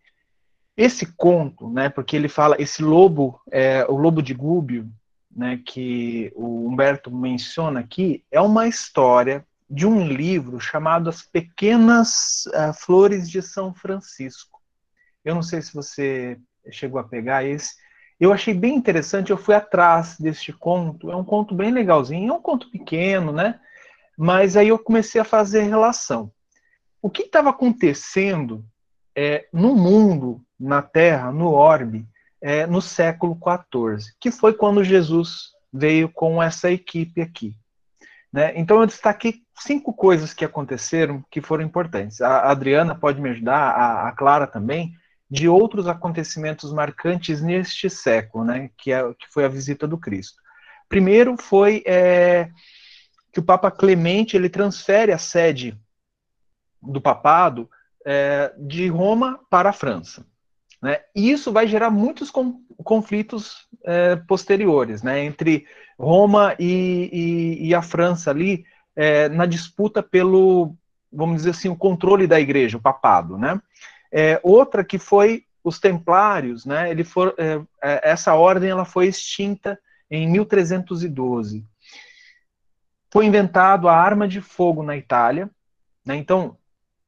Esse conto, né, porque ele fala, esse lobo, é, o lobo de Gúbio, né, que o Humberto menciona aqui, é uma história de um livro chamado As Pequenas uh, Flores de São Francisco. Eu não sei se você chegou a pegar esse, eu achei bem interessante, eu fui atrás deste conto. É um conto bem legalzinho, é um conto pequeno, né? Mas aí eu comecei a fazer relação. O que estava acontecendo é, no mundo, na Terra, no orbe, é, no século XIV, que foi quando Jesus veio com essa equipe aqui. Né? Então eu destaquei cinco coisas que aconteceram que foram importantes. A Adriana pode me ajudar, a, a Clara também, de outros acontecimentos marcantes neste século, né, que, é, que foi a visita do Cristo. Primeiro foi é, que o Papa Clemente ele transfere a sede do papado é, de Roma para a França. Né? E isso vai gerar muitos conflitos é, posteriores né, entre Roma e, e, e a França ali é, na disputa pelo, vamos dizer assim, o controle da igreja, o papado. Né? É, outra que foi os templários, né, ele for, é, é, essa ordem ela foi extinta em 1312. Foi inventado a arma de fogo na Itália, né, então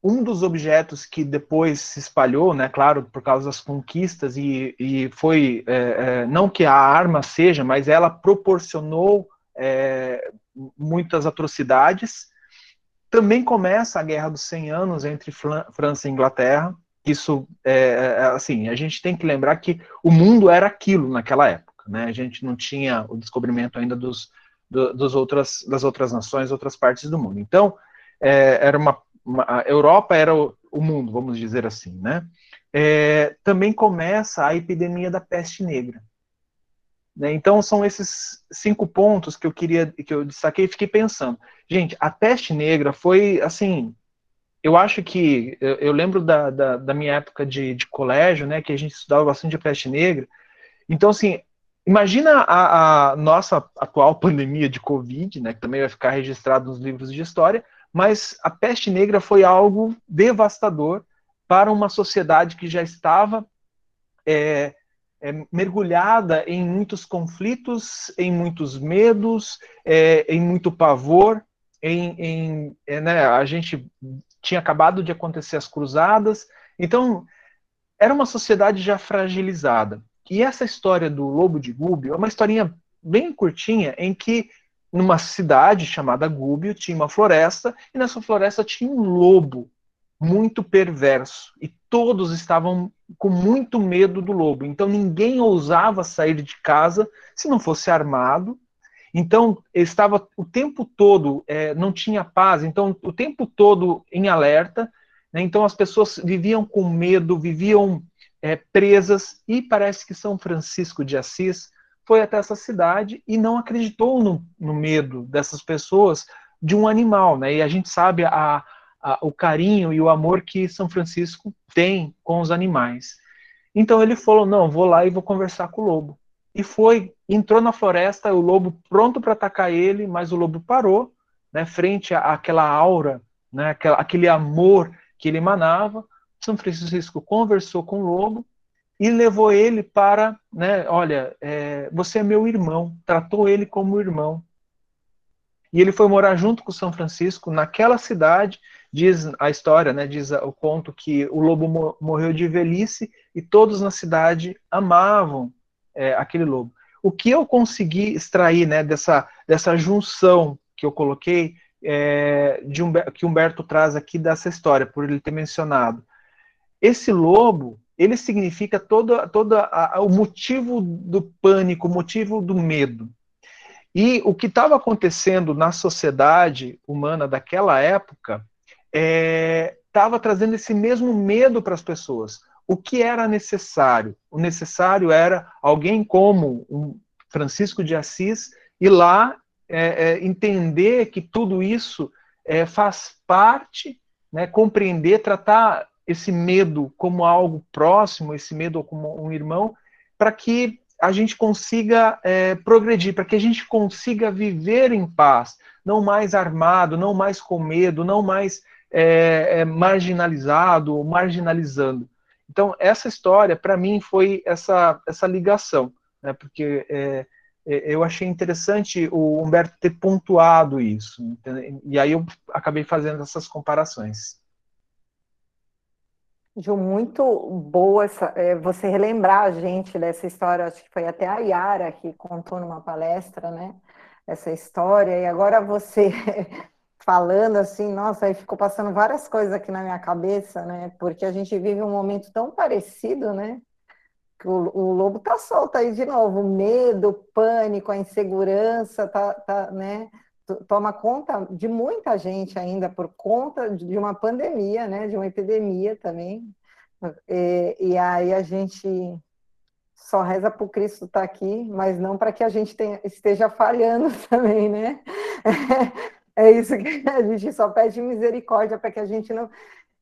um dos objetos que depois se espalhou, né, claro, por causa das conquistas e, e foi é, é, não que a arma seja, mas ela proporcionou é, muitas atrocidades. Também começa a Guerra dos 100 Anos entre França e Inglaterra. Isso, é, é, assim, a gente tem que lembrar que o mundo era aquilo naquela época, né? A gente não tinha o descobrimento ainda dos, do, dos outras, das outras nações, outras partes do mundo. Então, é, era uma, uma, a Europa era o, o, mundo, vamos dizer assim, né? É, também começa a epidemia da peste negra. Né? Então são esses cinco pontos que eu queria que eu destaquei e fiquei pensando. Gente, a peste negra foi assim. Eu acho que eu, eu lembro da, da, da, minha época de, de colégio, né, que a gente estudava bastante a peste negra. Então assim, imagina a, a, nossa atual pandemia de Covid, né, que também vai ficar registrado nos livros de história, mas a peste negra foi algo devastador para uma sociedade que já estava é, é, mergulhada em muitos conflitos, em muitos medos, é, em muito pavor. Em, em é, né, a gente tinha acabado de acontecer as cruzadas, então era uma sociedade já fragilizada. E essa história do lobo de Gúbio é uma historinha bem curtinha em que numa cidade chamada Gúbio tinha uma floresta e nessa floresta tinha um lobo muito perverso e todos estavam com muito medo do lobo. Então ninguém ousava sair de casa se não fosse armado. Então estava o tempo todo, é, não tinha paz. Então o tempo todo em alerta. Né? Então as pessoas viviam com medo, viviam é, presas. E parece que São Francisco de Assis foi até essa cidade e não acreditou no, no medo dessas pessoas de um animal, né? E a gente sabe a, a, o carinho e o amor que São Francisco tem com os animais. Então ele falou: não, vou lá e vou conversar com o lobo. E foi, entrou na floresta, o lobo pronto para atacar ele, mas o lobo parou, né, frente àquela aura, né, aquela, aquele amor que ele emanava. São Francisco conversou com o lobo e levou ele para, né, olha, é, você é meu irmão, tratou ele como irmão. E ele foi morar junto com São Francisco naquela cidade Diz a história, né, diz o conto que o lobo morreu de velhice e todos na cidade amavam é, aquele lobo. O que eu consegui extrair né, dessa, dessa junção que eu coloquei, é, de Humberto, que Humberto traz aqui dessa história, por ele ter mencionado. Esse lobo, ele significa todo, todo a, a, o motivo do pânico, o motivo do medo. E o que estava acontecendo na sociedade humana daquela época estava é, trazendo esse mesmo medo para as pessoas. O que era necessário? O necessário era alguém como um Francisco de Assis ir lá é, é, entender que tudo isso é, faz parte, né, compreender, tratar esse medo como algo próximo, esse medo como um irmão, para que a gente consiga é, progredir, para que a gente consiga viver em paz, não mais armado, não mais com medo, não mais é, é marginalizado, marginalizando. Então, essa história, para mim, foi essa, essa ligação, né, porque é, é, eu achei interessante o Humberto ter pontuado isso, e aí eu acabei fazendo essas comparações. Ju, muito boa essa, é, você relembrar a gente dessa história, acho que foi até a Yara que contou numa palestra, né, essa história, e agora você falando assim, nossa, aí ficou passando várias coisas aqui na minha cabeça, né? Porque a gente vive um momento tão parecido, né? Que o, o lobo tá solto aí de novo, o medo, o pânico, a insegurança, tá, tá, né? Toma conta de muita gente ainda por conta de uma pandemia, né? De uma epidemia também. E, e aí a gente só reza para o Cristo estar tá aqui, mas não para que a gente tenha, esteja falhando também, né? É isso que a gente só pede misericórdia para que a gente não.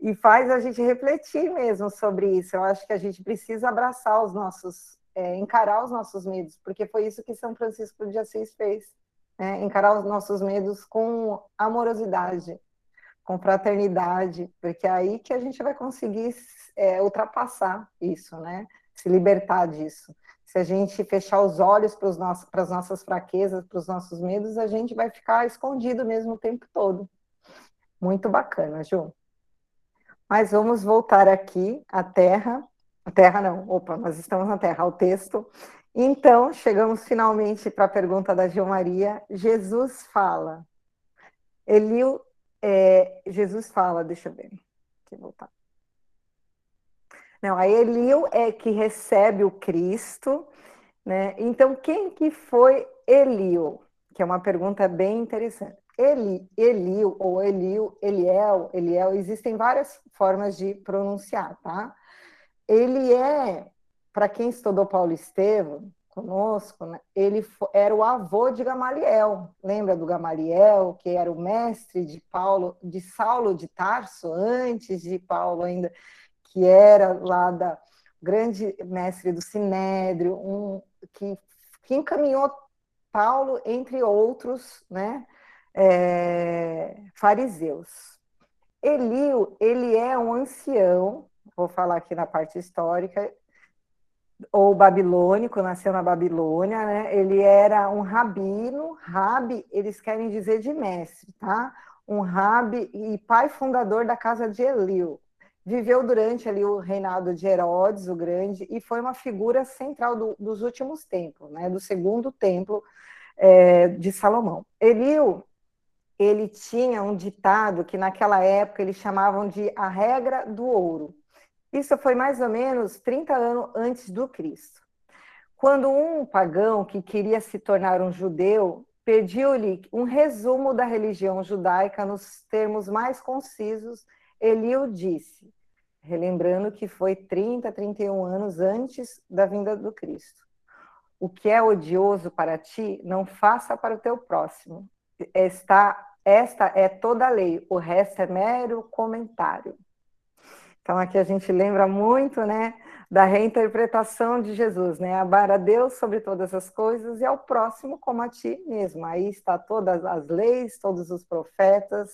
E faz a gente refletir mesmo sobre isso. Eu acho que a gente precisa abraçar os nossos, é, encarar os nossos medos, porque foi isso que São Francisco de Assis fez. Né? Encarar os nossos medos com amorosidade. com fraternidade, porque é aí que a gente vai conseguir é, ultrapassar isso, né? Se libertar disso. Se a gente fechar os olhos para nosso, as nossas fraquezas, para os nossos medos, a gente vai ficar escondido mesmo o tempo todo. Muito bacana, Ju. Mas vamos voltar aqui à Terra. A Terra não, opa, nós estamos na Terra, ao texto. Então, chegamos finalmente para a pergunta da Gil Maria. Jesus fala. Eliu, é, Jesus fala, deixa eu ver, aqui voltar. Não, a Eliu é que recebe o Cristo, né? Então, quem que foi Eliu? Que é uma pergunta bem interessante. Eli, Eliu ou Eliu, Eliel, Eliel, existem várias formas de pronunciar, tá? Ele é, para quem estudou Paulo Estevam conosco, né, ele era o avô de Gamaliel. Lembra do Gamaliel, que era o mestre de Paulo, de Saulo de Tarso, antes de Paulo ainda, que era lá da grande mestre do Sinédrio, um, que, que encaminhou Paulo, entre outros, né? é, fariseus. Elio, ele é um ancião, vou falar aqui na parte histórica, ou babilônico, nasceu na Babilônia, né? Ele era um rabino, rabi, eles querem dizer de mestre, tá? Um rabi e pai fundador da casa de Elio. Viveu durante ali o reinado de Herodes o Grande e foi uma figura central do, dos últimos tempos, né? Do segundo templo é, de Salomão. Elio ele tinha um ditado que naquela época eles chamavam de a regra do ouro. Isso foi mais ou menos 30 anos antes do Cristo. Quando um pagão que queria se tornar um judeu pediu-lhe um resumo da religião judaica nos termos mais concisos, ele o disse, relembrando que foi 30, 31 anos antes da vinda do Cristo. O que é odioso para ti, não faça para o teu próximo está, esta é toda a lei, o resto é mero comentário. Então aqui a gente lembra muito, né, da reinterpretação de Jesus, né? Amar a Deus sobre todas as coisas e ao próximo como a ti mesmo. Aí está todas as leis, todos os profetas.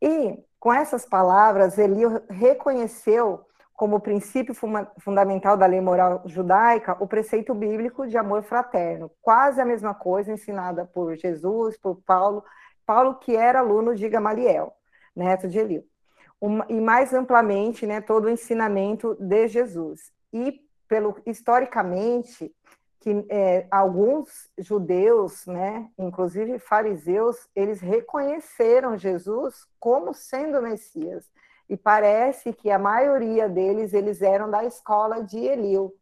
E com essas palavras, ele reconheceu como princípio fundamental da lei moral judaica o preceito bíblico de amor fraterno, quase a mesma coisa ensinada por Jesus, por Paulo, Paulo que era aluno de Gamaliel, neto de E mais amplamente, né, todo o ensinamento de Jesus. E pelo historicamente que é, alguns judeus, né, inclusive fariseus, eles reconheceram Jesus como sendo Messias e parece que a maioria deles eles eram da escola de Elio,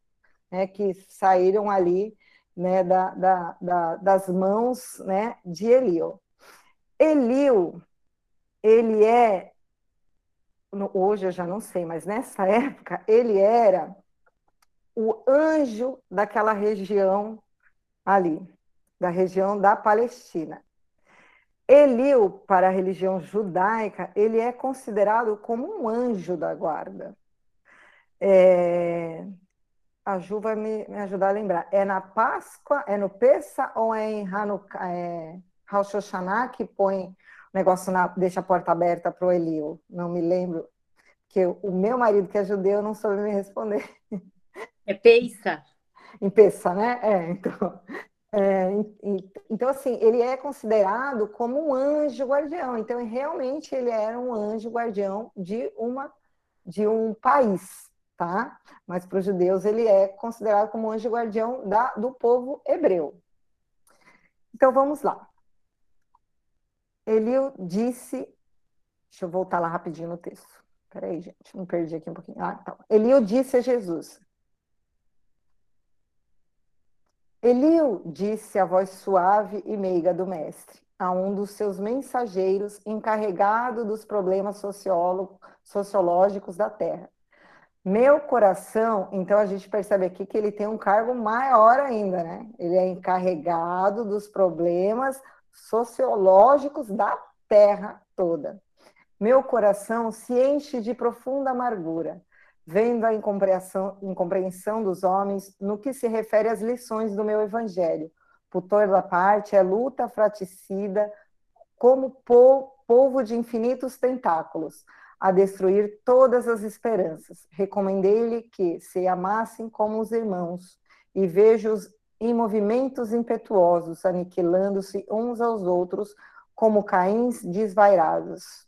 né, que saíram ali né, da, da, da, das mãos né, de Elio. Elio, ele é, hoje eu já não sei, mas nessa época ele era o anjo daquela região ali, da região da Palestina. Eliu, para a religião judaica, ele é considerado como um anjo da guarda. É... A Ju vai me, me, ajudar a lembrar. É na Páscoa, é no Pessa ou é em Hanukkah, é, Rosh Hashanah que põe negócio, na, deixa a porta aberta para o Eliu? Não me lembro. Porque o meu marido, que é judeu, não soube me responder. É Peissa. Em Pessa, né? É, então. É, então, assim, ele é considerado como um anjo guardião. Então, realmente, ele era um anjo guardião de, uma, de um país, tá? Mas para os judeus, ele é considerado como um anjo guardião da, do povo hebreu. Então, vamos lá. Ele disse. Deixa eu voltar lá rapidinho no texto. Peraí, gente, me perdi aqui um pouquinho. Ah, tá. Eliu disse a Jesus: Eliu disse a voz suave e meiga do mestre a um dos seus mensageiros encarregado dos problemas sociológicos da terra. Meu coração, então a gente percebe aqui que ele tem um cargo maior ainda, né? Ele é encarregado dos problemas sociológicos da terra toda. Meu coração se enche de profunda amargura vendo a incompreensão, dos homens no que se refere às lições do meu evangelho. Por toda parte é luta fraticida, como povo de infinitos tentáculos, a destruir todas as esperanças. Recomendei-lhe que se amassem como os irmãos, e vejo-os em movimentos impetuosos, aniquilando-se uns aos outros, como caíns desvairados.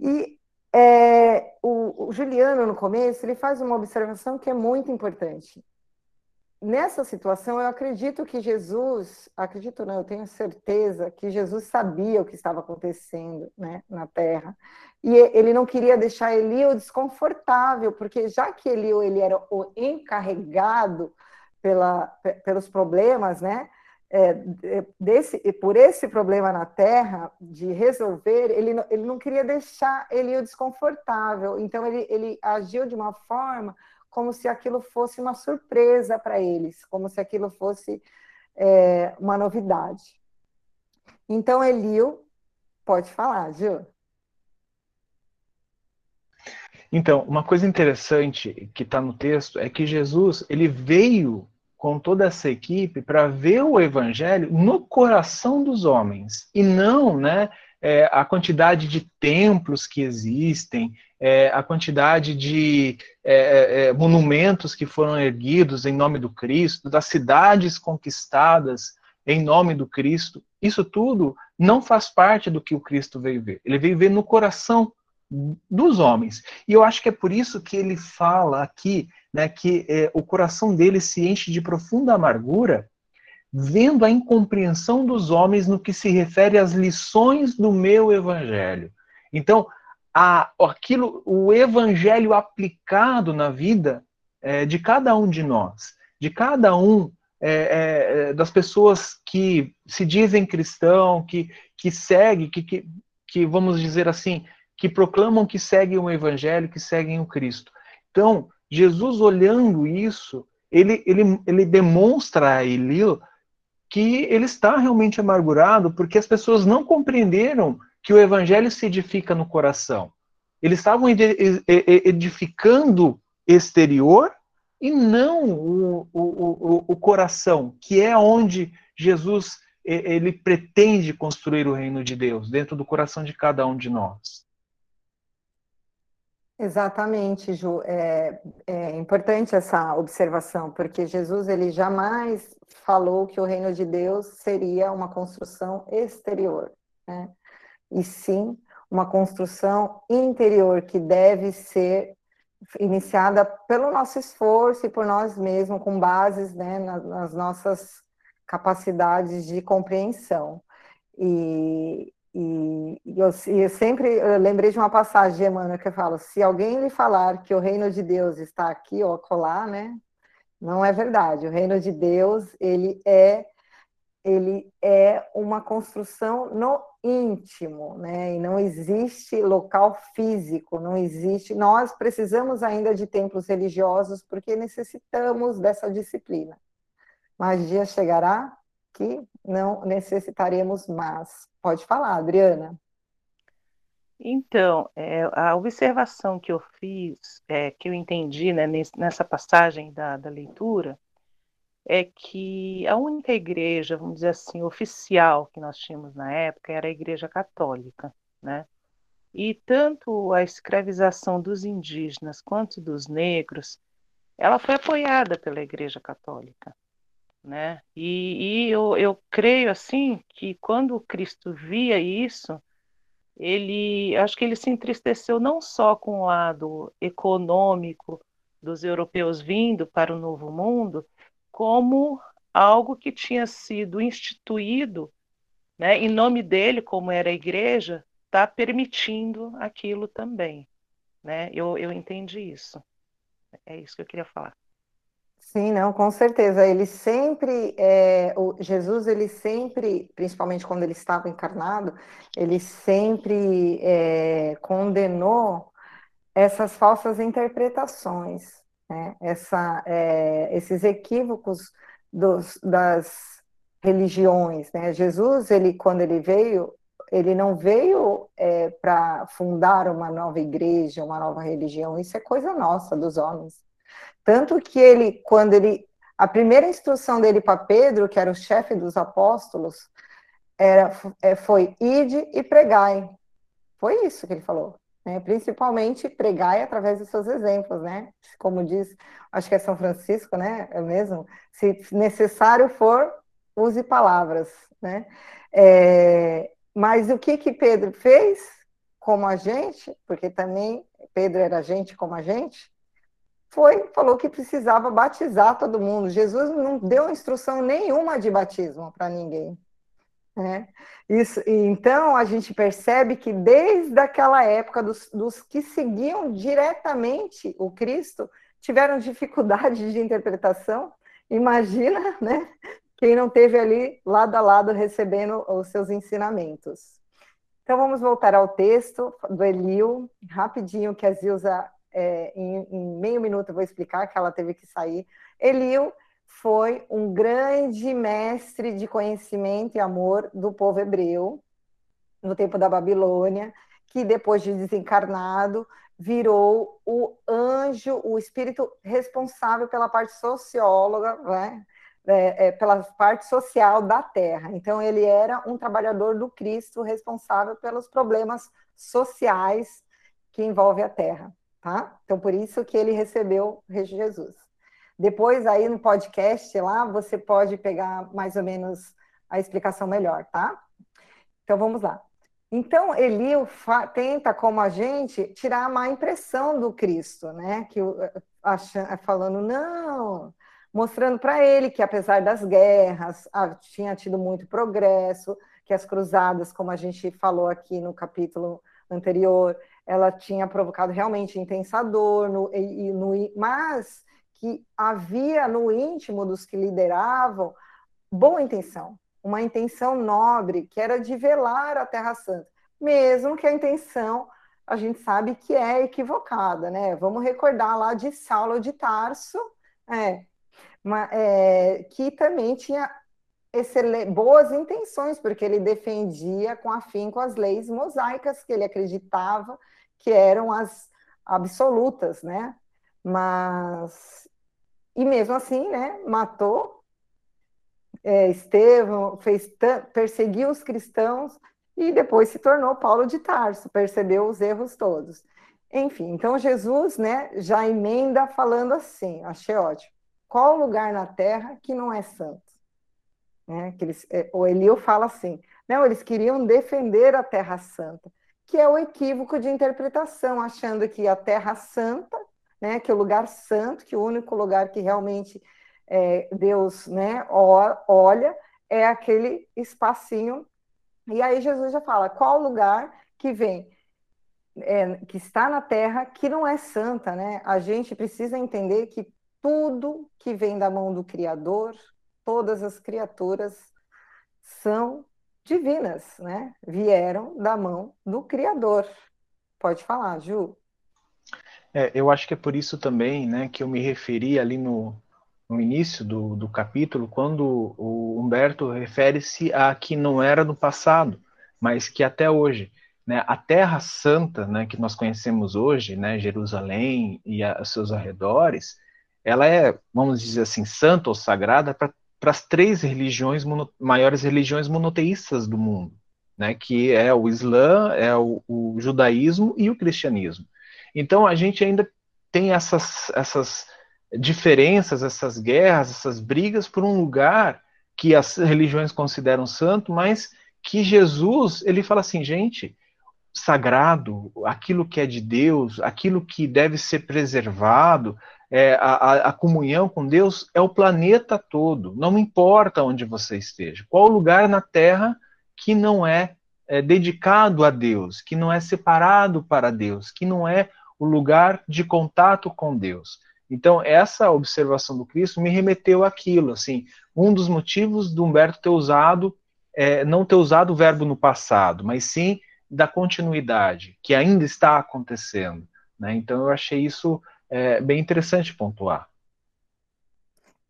E é, o, o Juliano, no começo, ele faz uma observação que é muito importante nessa situação, eu acredito que Jesus, acredito não, eu tenho certeza que Jesus sabia o que estava acontecendo né, na Terra. E ele não queria deixar Elio desconfortável, porque já que Elio ele era o encarregado pela, pelos problemas, né? É, desse, por esse problema na Terra, de resolver, ele, ele não queria deixar Elio desconfortável. Então, ele, ele agiu de uma forma como se aquilo fosse uma surpresa para eles, como se aquilo fosse é, uma novidade. Então, Elio, pode falar, Gil. Então, uma coisa interessante que está no texto é que Jesus ele veio com toda essa equipe para ver o evangelho no coração dos homens e não, né, é, a quantidade de templos que existem, é, a quantidade de é, é, é, monumentos que foram erguidos em nome do Cristo, das cidades conquistadas em nome do Cristo, isso tudo não faz parte do que o Cristo veio ver. Ele veio ver no coração dos homens. E eu acho que é por isso que ele fala aqui né, que é, o coração dele se enche de profunda amargura vendo a incompreensão dos homens no que se refere às lições do meu evangelho. Então, a, aquilo, o evangelho aplicado na vida é, de cada um de nós, de cada um é, é, das pessoas que se dizem cristão, que, que segue, que, que, que, vamos dizer assim, que proclamam que seguem o evangelho, que seguem o Cristo. Então, Jesus olhando isso, ele, ele, ele demonstra a Elil que ele está realmente amargurado porque as pessoas não compreenderam que o evangelho se edifica no coração. Eles estavam edificando exterior e não o, o, o, o coração, que é onde Jesus ele pretende construir o reino de Deus, dentro do coração de cada um de nós. Exatamente, Ju. É, é, importante essa observação, porque Jesus ele jamais falou que o reino de Deus seria uma construção exterior, né? e sim uma construção interior que deve ser iniciada pelo nosso esforço e por nós mesmos, com bases né, nas, nas nossas capacidades de compreensão. E, e, e eu, eu sempre eu lembrei de uma passagem, Emmanuel, que eu falo: se alguém lhe falar que o reino de Deus está aqui ou acolá, né? Não é verdade. O reino de Deus, ele é ele é uma construção no íntimo, né? E não existe local físico, não existe. Nós precisamos ainda de templos religiosos porque necessitamos dessa disciplina. Mas dia chegará que não necessitaremos mais. Pode falar, Adriana. Então, é, a observação que eu fiz, é, que eu entendi né, nessa passagem da, da leitura, é que a única igreja, vamos dizer assim, oficial que nós tínhamos na época era a Igreja Católica, né? E tanto a escravização dos indígenas quanto dos negros, ela foi apoiada pela Igreja Católica né? E, e eu, eu creio assim que quando Cristo via isso, ele acho que ele se entristeceu não só com o lado econômico dos europeus vindo para o novo mundo, como algo que tinha sido instituído, né, em nome dele, como era a igreja, está permitindo aquilo também. Né? Eu, eu entendi isso. É isso que eu queria falar. Sim, não, com certeza. Ele sempre, é, o Jesus, ele sempre, principalmente quando ele estava encarnado, ele sempre é, condenou essas falsas interpretações, né? Essa, é, esses equívocos dos, das religiões. Né? Jesus, ele, quando ele veio, ele não veio é, para fundar uma nova igreja, uma nova religião. Isso é coisa nossa, dos homens. Tanto que ele, quando ele. A primeira instrução dele para Pedro, que era o chefe dos apóstolos, era, é, foi ide e pregai. Foi isso que ele falou. Né? Principalmente pregai através dos seus exemplos, né? Como diz, acho que é São Francisco, né? É mesmo? Se necessário for, use palavras, né? É, mas o que que Pedro fez como a gente, porque também Pedro era gente como a gente, foi, falou que precisava batizar todo mundo. Jesus não deu instrução nenhuma de batismo para ninguém. Né? Isso, então a gente percebe que desde aquela época dos, dos que seguiam diretamente o Cristo tiveram dificuldade de interpretação. Imagina, né? Quem não teve ali lado a lado recebendo os seus ensinamentos. Então vamos voltar ao texto do Eliu, rapidinho que a Zilza, é, em, em meio minuto eu vou explicar que ela teve que sair. Eliu foi um grande mestre de conhecimento e amor do povo hebreu no tempo da Babilônia, que depois de desencarnado virou o anjo, o espírito responsável pela parte socióloga, né? É, é, pela parte social da Terra. Então ele era um trabalhador do Cristo responsável pelos problemas sociais que envolvem a Terra, tá? Então por isso que ele recebeu Jesus. Depois, aí no podcast lá, você pode pegar mais ou menos a explicação melhor, tá? Então, vamos lá. Então, Eliu tenta, como a gente, tirar a má impressão do Cristo, né? Que achando, falando, não, mostrando para ele que, apesar das guerras, tinha tido muito progresso, que as cruzadas, como a gente falou aqui no capítulo anterior, ela tinha provocado realmente intensa dor, no, e, no, mas que havia no íntimo dos que lideravam boa intenção, uma intenção nobre, que era de velar a Terra Santa, mesmo que a intenção a gente sabe que é equivocada, né? Vamos recordar lá de Saulo de Tarso, é, uma, é, que também tinha boas intenções, porque ele defendia com afinco as leis mosaicas que ele acreditava que eram as absolutas, né? Mas e mesmo assim, né, matou é, Estevão, fez perseguiu os cristãos e depois se tornou Paulo de Tarso, percebeu os erros todos. Enfim, então Jesus, né, já emenda falando assim, achei ótimo. Qual lugar na terra que não é santo? Né, que eles, é, o Elio fala assim, não, eles queriam defender a terra santa, que é o equívoco de interpretação, achando que a terra santa né, que o lugar santo, que o único lugar que realmente é, Deus né, olha é aquele espacinho. E aí Jesus já fala qual lugar que vem, é, que está na terra, que não é santa, né? A gente precisa entender que tudo que vem da mão do Criador, todas as criaturas são divinas, né? Vieram da mão do Criador. Pode falar, Ju. É, eu acho que é por isso também né, que eu me referi ali no, no início do, do capítulo, quando o Humberto refere-se a que não era no passado, mas que até hoje. Né, a Terra Santa né, que nós conhecemos hoje, né, Jerusalém e a, seus arredores, ela é, vamos dizer assim, santa ou sagrada para as três religiões mono, maiores religiões monoteístas do mundo, né, que é o Islã, é o, o judaísmo e o cristianismo. Então a gente ainda tem essas, essas diferenças, essas guerras, essas brigas por um lugar que as religiões consideram santo, mas que Jesus, ele fala assim, gente, sagrado, aquilo que é de Deus, aquilo que deve ser preservado, é, a, a, comunhão com Deus é o planeta todo, não importa onde você esteja. Qual lugar na Terra que não é, é dedicado a Deus, que não é separado para Deus, que não é o lugar de contato com Deus. Então, essa observação do Cristo me remeteu àquilo, assim, um dos motivos do Humberto ter usado, é, não ter usado o verbo no passado, mas sim da continuidade, que ainda está acontecendo. Né? Então, eu achei isso é, bem interessante pontuar.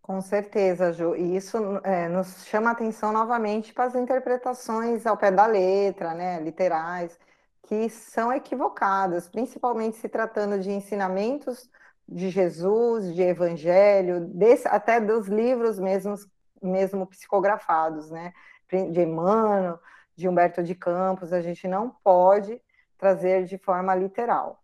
Com certeza, Ju. E isso é, nos chama a atenção novamente para as interpretações ao pé da letra, né, literais que são equivocadas, principalmente se tratando de ensinamentos de Jesus, de Evangelho, desse, até dos livros mesmos, mesmo psicografados, né? de Emmanuel, de Humberto de Campos, a gente não pode trazer de forma literal.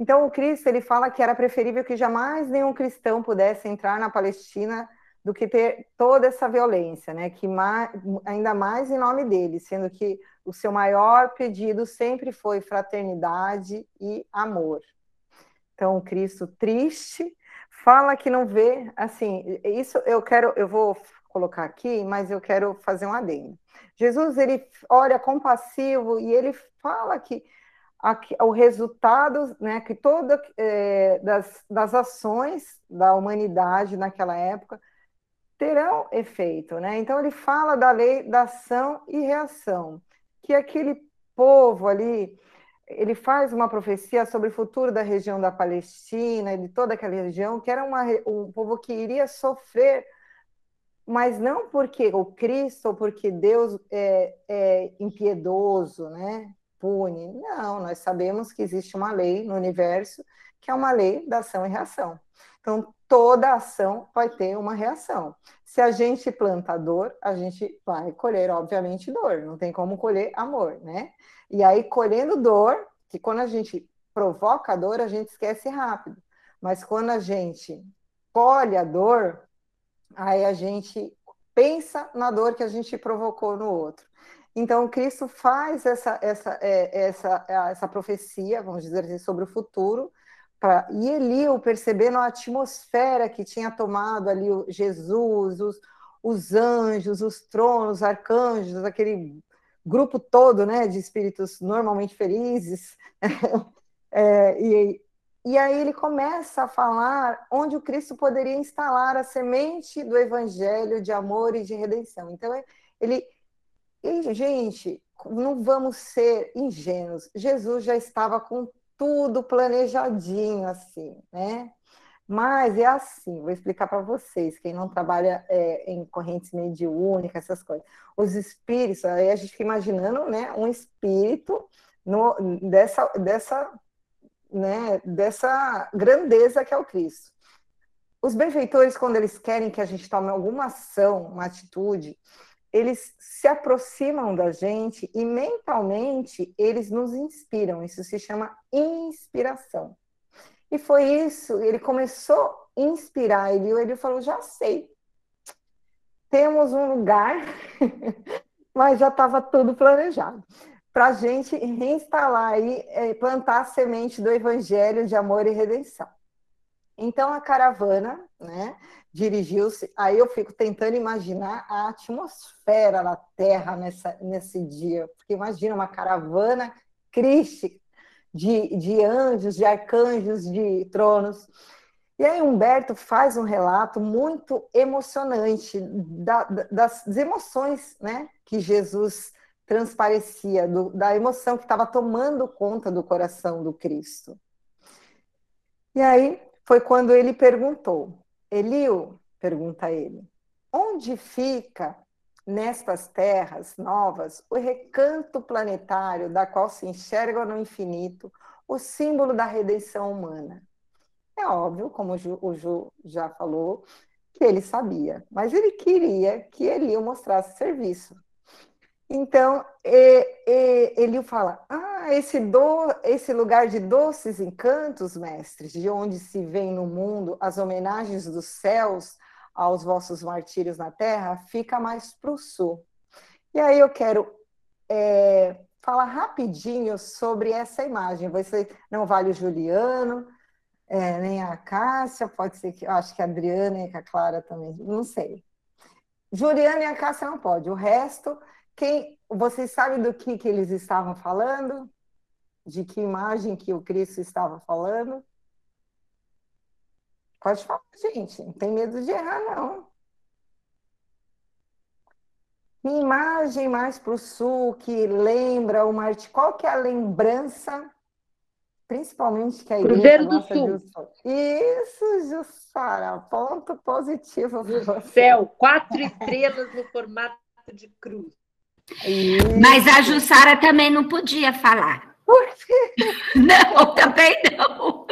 Então, o Cristo ele fala que era preferível que jamais nenhum cristão pudesse entrar na Palestina do que ter toda essa violência, né? Que mais, ainda mais em nome dele, sendo que o seu maior pedido sempre foi fraternidade e amor. Então, o Cristo triste fala que não vê, assim, isso eu quero, eu vou colocar aqui, mas eu quero fazer um adendo. Jesus ele olha compassivo e ele fala que o resultado, né, que toda é, das, das ações da humanidade naquela época terão efeito, né? Então ele fala da lei da ação e reação, que aquele povo ali, ele faz uma profecia sobre o futuro da região da Palestina e de toda aquela região, que era uma, um povo que iria sofrer, mas não porque o Cristo ou porque Deus é, é impiedoso, né? Pune. Não, nós sabemos que existe uma lei no universo que é uma lei da ação e reação. Então, toda ação vai ter uma reação. Se a gente planta dor, a gente vai colher, obviamente, dor. Não tem como colher amor, né? E aí, colhendo dor, que quando a gente provoca dor, a gente esquece rápido. Mas quando a gente colhe a dor, aí a gente pensa na dor que a gente provocou no outro. Então, Cristo faz essa, essa, é, essa, essa profecia, vamos dizer assim, sobre o futuro, Pra, e Eliu, percebendo a atmosfera que tinha tomado ali o Jesus, os, os anjos, os tronos, os arcanjos, aquele grupo todo né, de espíritos normalmente felizes. é, e, e aí ele começa a falar onde o Cristo poderia instalar a semente do evangelho de amor e de redenção. Então, ele. E, gente, não vamos ser ingênuos. Jesus já estava com tudo planejadinho assim, né? Mas é assim, vou explicar para vocês, quem não trabalha é, em correntes mediúnicas, essas coisas. Os espíritos, aí a gente fica imaginando, né, um espírito no, dessa, dessa, né, dessa grandeza que é o Cristo. Os benfeitores, quando eles querem que a gente tome alguma ação, uma atitude, eles se aproximam da gente e mentalmente eles nos inspiram. Isso se chama inspiração. E foi isso, ele começou a inspirar, ele, ele falou, já sei, temos um lugar, mas já estava tudo planejado, para a gente reinstalar aí, é, plantar a semente do evangelho de amor e redenção. Então a caravana, né, dirigiu-se. Aí eu fico tentando imaginar a atmosfera na Terra nessa, nesse dia, porque imagina uma caravana crística de, de anjos, de arcanjos, de tronos. E aí Humberto faz um relato muito emocionante da, das emoções né, que Jesus transparecia, do, da emoção que estava tomando conta do coração do Cristo. E aí foi quando ele perguntou: Eliu, pergunta ele, onde fica nestas terras novas o recanto planetário da qual se enxerga no infinito o símbolo da redenção humana? É óbvio, como o Ju, o Ju já falou, que ele sabia, mas ele queria que Eliu mostrasse serviço. Então, ele fala: Ah, esse, do, esse lugar de doces encantos, mestres, de onde se vem no mundo as homenagens dos céus aos vossos martírios na terra, fica mais para o sul. E aí eu quero é, falar rapidinho sobre essa imagem. Você não vale o Juliano, é, nem a Cássia, pode ser que eu acho que a Adriana e a Clara também, não sei. Juliana e a Cássia não pode, o resto quem, vocês sabem do que, que eles estavam falando? De que imagem que o Cristo estava falando? Pode falar, gente. Não tem medo de errar, não. Que imagem mais para o sul que lembra o Marte? Qual que é a lembrança, principalmente que a igreja Cruzeiro do Sul. Isso, Jussara, ponto positivo. Céu, quatro estrelas no formato de cruz. Mas a Jussara também não podia falar. Por quê? Não, também não.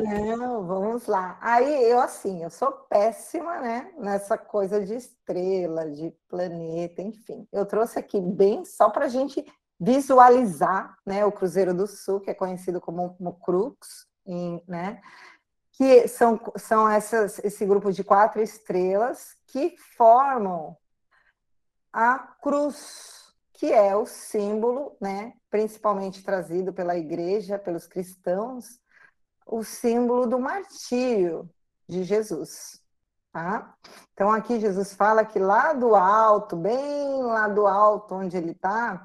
Não, vamos lá. Aí eu assim, eu sou péssima, né, nessa coisa de estrela, de planeta, enfim. Eu trouxe aqui bem só para a gente visualizar, né, o Cruzeiro do Sul, que é conhecido como, como Crux, em, né, que são, são essas, esse grupo de quatro estrelas que formam a cruz, que é o símbolo, né, principalmente trazido pela igreja, pelos cristãos, o símbolo do martírio de Jesus. Tá? Então, aqui Jesus fala que lá do alto, bem lá do alto onde ele está,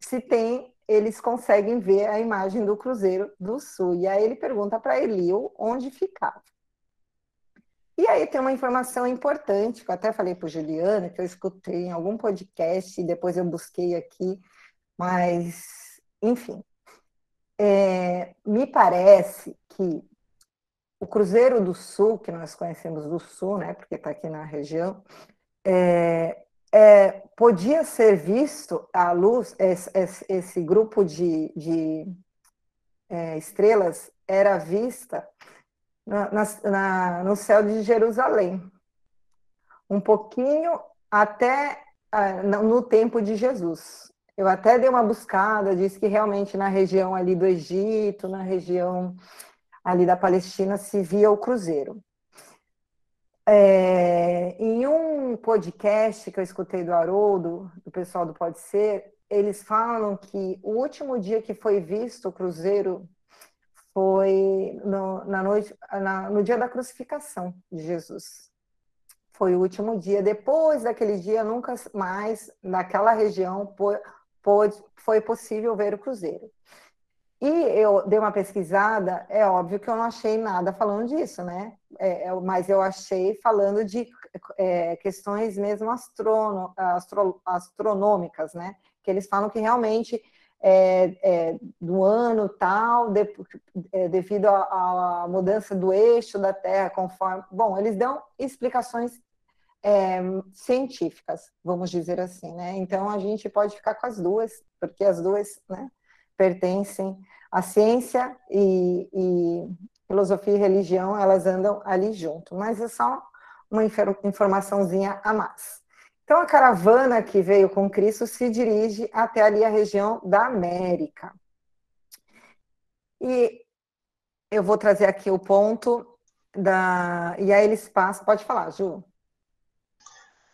se tem, eles conseguem ver a imagem do Cruzeiro do Sul. E aí ele pergunta para Elio onde ficava. E aí tem uma informação importante, que eu até falei para o Juliano, que eu escutei em algum podcast e depois eu busquei aqui, mas, enfim, é, me parece que o Cruzeiro do Sul, que nós conhecemos do Sul, né, porque está aqui na região, é, é, podia ser visto à luz, esse, esse grupo de, de é, estrelas era vista na, na, no céu de Jerusalém, um pouquinho até ah, no tempo de Jesus. Eu até dei uma buscada, disse que realmente na região ali do Egito, na região ali da Palestina, se via o cruzeiro. É, em um podcast que eu escutei do Haroldo, do pessoal do Pode Ser, eles falam que o último dia que foi visto o cruzeiro foi no, na noite, na, no dia da crucificação de Jesus. Foi o último dia. Depois daquele dia, nunca mais naquela região pôde, foi possível ver o cruzeiro. E eu dei uma pesquisada, é óbvio que eu não achei nada falando disso, né? É, é mas eu achei falando de é, questões mesmo astrono, astro, astronômicas, né? Que eles falam que realmente é, é, do ano tal, de, é, devido à mudança do eixo da Terra, conforme. Bom, eles dão explicações é, científicas, vamos dizer assim, né? Então a gente pode ficar com as duas, porque as duas né, pertencem à ciência e, e, filosofia e religião, elas andam ali junto, mas é só uma informaçãozinha a mais. Então a caravana que veio com Cristo se dirige até ali a região da América. E eu vou trazer aqui o ponto da. E aí eles passam. Pode falar, Ju.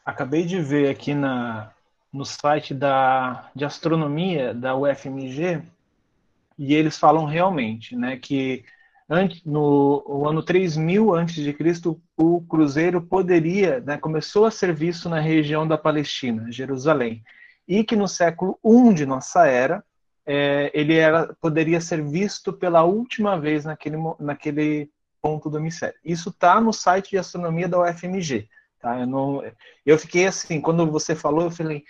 Acabei de ver aqui na, no site da, de astronomia da UFMG e eles falam realmente né, que antes, no ano 3000 a.C., o cruzeiro poderia, né, começou a ser visto na região da Palestina, Jerusalém, e que no século I de nossa era, é, ele era, poderia ser visto pela última vez naquele, naquele ponto do hemisfério. Isso está no site de astronomia da UFMG. Tá? Eu, não, eu fiquei assim, quando você falou, eu falei,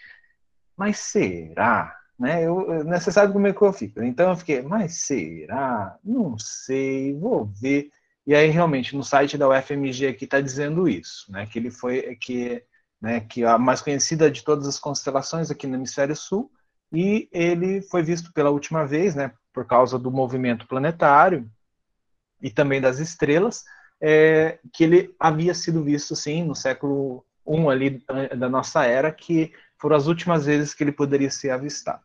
mas será? Né? Eu, você sabe como é que eu fico. Então eu fiquei, mas será? Não sei, vou ver. E aí realmente no site da UFMG aqui está dizendo isso, né? Que ele foi que, né, que a mais conhecida de todas as constelações aqui no hemisfério sul e ele foi visto pela última vez, né? Por causa do movimento planetário e também das estrelas é, que ele havia sido visto, sim, no século I ali da nossa era, que foram as últimas vezes que ele poderia ser avistado.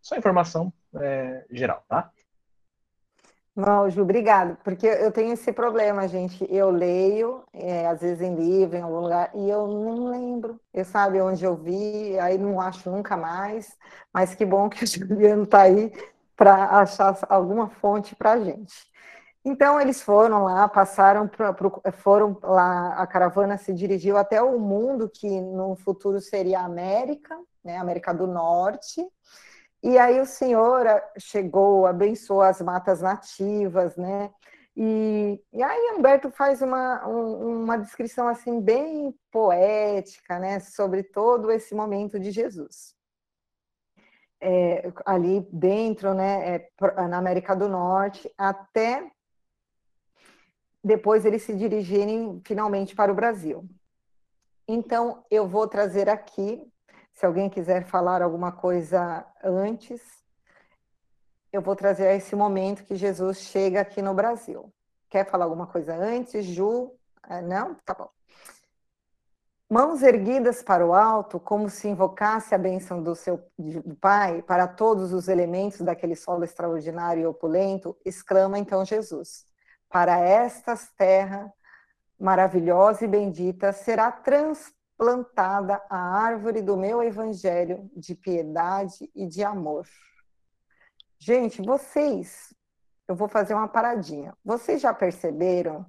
Só informação é, geral, tá? Ju, obrigado, porque eu tenho esse problema, gente. Eu leio, é, às vezes em livro, em algum lugar, e eu não lembro. Eu sabe onde eu vi, aí não acho nunca mais. Mas que bom que o Juliano está aí para achar alguma fonte para a gente. Então eles foram lá, passaram pra, pro, foram lá, a caravana se dirigiu até o mundo que no futuro seria a América, né, América do Norte. E aí o Senhor chegou, abençoou as matas nativas, né? E, e aí Humberto faz uma, um, uma descrição assim bem poética, né, sobre todo esse momento de Jesus. É, ali dentro, né, é, na América do Norte, até depois eles se dirigirem finalmente para o Brasil. Então, eu vou trazer aqui, se alguém quiser falar alguma coisa antes, eu vou trazer esse momento que Jesus chega aqui no Brasil. quer falar alguma coisa antes? Ju? É, não? Tá bom. Mãos erguidas para o alto, como se invocasse a bênção do seu do Pai para todos os elementos daquele solo extraordinário e opulento, exclama então Jesus: Para estas terra maravilhosa e bendita será transplantada a árvore do meu evangelho de piedade e de amor. Gente, vocês, eu vou fazer uma paradinha. Vocês já perceberam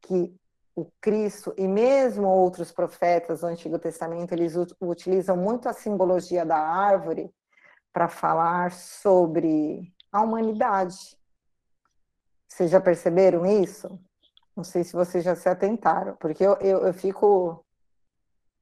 que o Cristo e mesmo outros profetas do Antigo Testamento, eles utilizam muito a simbologia da árvore para falar sobre a humanidade. Vocês já perceberam isso? Não sei se vocês já se atentaram, porque eu, eu, eu fico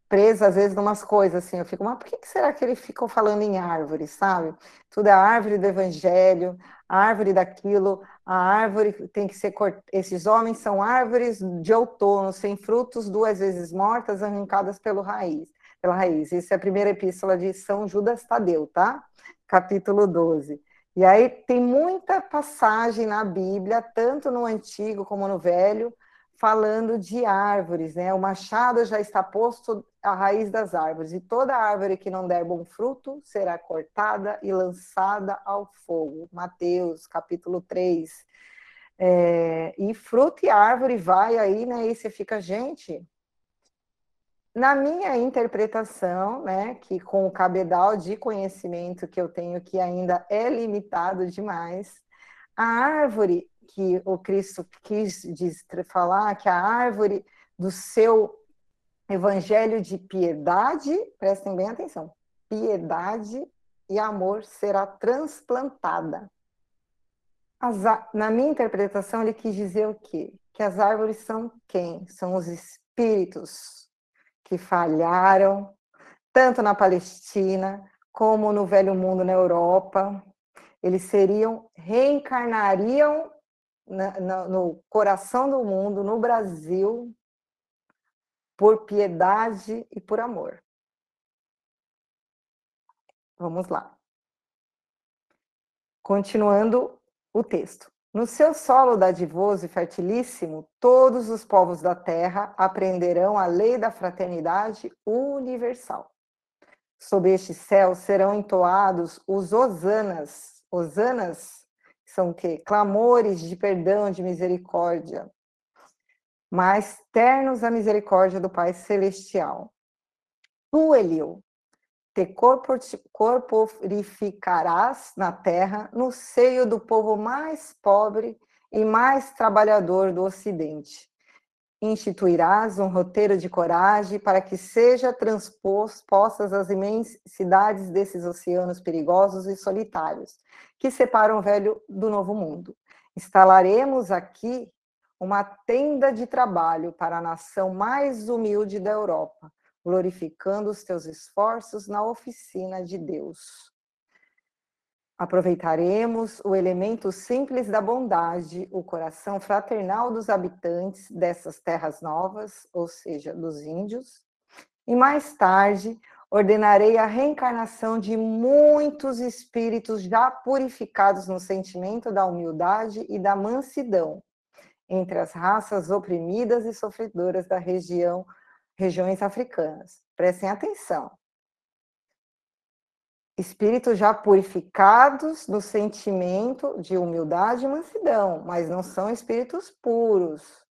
presa às vezes numas coisas assim, eu fico, mas por que será que ele ficou falando em árvore, sabe? Tudo é a árvore do evangelho, a árvore daquilo, a árvore tem que ser cortada. Esses homens são árvores de outono, sem frutos, duas vezes mortas, arrancadas pelo raiz, pela raiz. Isso é a primeira epístola de São Judas Tadeu, tá? Capítulo 12. E aí tem muita passagem na Bíblia, tanto no Antigo como no Velho, falando de árvores, né? O machado já está posto à raiz das árvores, e toda árvore que não der bom fruto será cortada e lançada ao fogo. Mateus, capítulo 3. É, e fruto e árvore vai aí, né? E você fica, gente. Na minha interpretação, né, que com o cabedal de conhecimento que eu tenho, que ainda é limitado demais, a árvore que o Cristo quis falar, que a árvore do seu evangelho de piedade, prestem bem atenção, piedade e amor será transplantada. As, na minha interpretação, ele quis dizer o quê? Que as árvores são quem? São os espíritos que falharam, tanto na Palestina como no Velho Mundo na Europa. Eles seriam, reencarnariam na, no coração do mundo, no Brasil, por piedade e por amor. Vamos lá. Continuando o texto. No seu solo dadivoso e fertilíssimo, todos os povos da terra aprenderão a lei da fraternidade universal. Sob este céu serão entoados os hosanas. Hosanas são quê? Clamores de perdão, de misericórdia, mais ternos a misericórdia do Pai Celestial. Tu, Eliu, te corporificarás na terra, no seio do povo mais pobre e mais trabalhador do Ocidente. Instituirás um roteiro de coragem para que seja transpostas as imensidades desses oceanos perigosos e solitários, que separam o velho do novo mundo. Instalaremos aqui uma tenda de trabalho para a nação mais humilde da Europa, glorificando os teus esforços na oficina de Deus. Aproveitaremos o elemento simples da bondade, o coração fraternal dos habitantes dessas terras novas, ou seja, dos índios, e mais tarde ordenarei a reencarnação de muitos espíritos já purificados no sentimento da humildade e da mansidão, entre as raças oprimidas e sofredoras da região, regiões africanas. Prestem atenção. Espíritos já purificados no sentimento de humildade e mansidão, mas não são espíritos puros.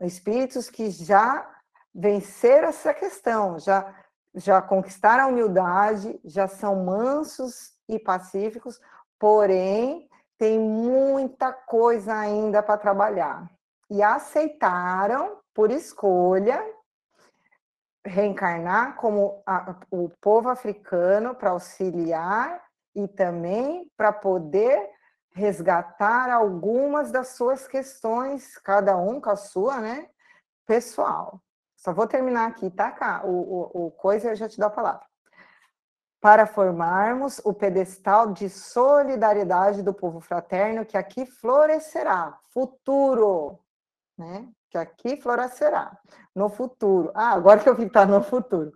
Espíritos que já venceram essa questão, já já conquistaram a humildade, já são mansos e pacíficos, porém tem muita coisa ainda para trabalhar. E aceitaram, por escolha, reencarnar como a, o povo africano para auxiliar e também para poder resgatar algumas das suas questões, cada um com a sua, né, pessoal. Só vou terminar aqui, tá, cá? O, o, o coisa eu já te dou a palavra. Para formarmos o pedestal de solidariedade do povo fraterno que aqui florescerá, futuro, né? Que aqui florescerá, no futuro. Ah, agora que eu vi que está no futuro.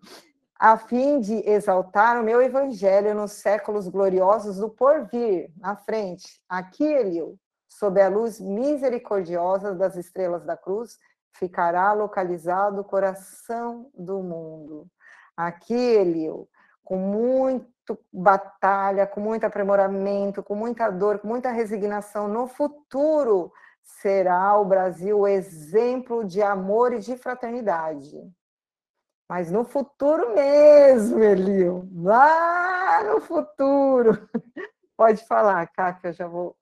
A fim de exaltar o meu evangelho nos séculos gloriosos do porvir, na frente. Aqui, Eliu, sob a luz misericordiosa das estrelas da cruz, ficará localizado o coração do mundo. Aqui, Elio, com muito batalha, com muito aprimoramento, com muita dor, com muita resignação, no futuro será o Brasil exemplo de amor e de fraternidade. Mas no futuro mesmo, Elio, lá no futuro. Pode falar, Cátia, eu já vou.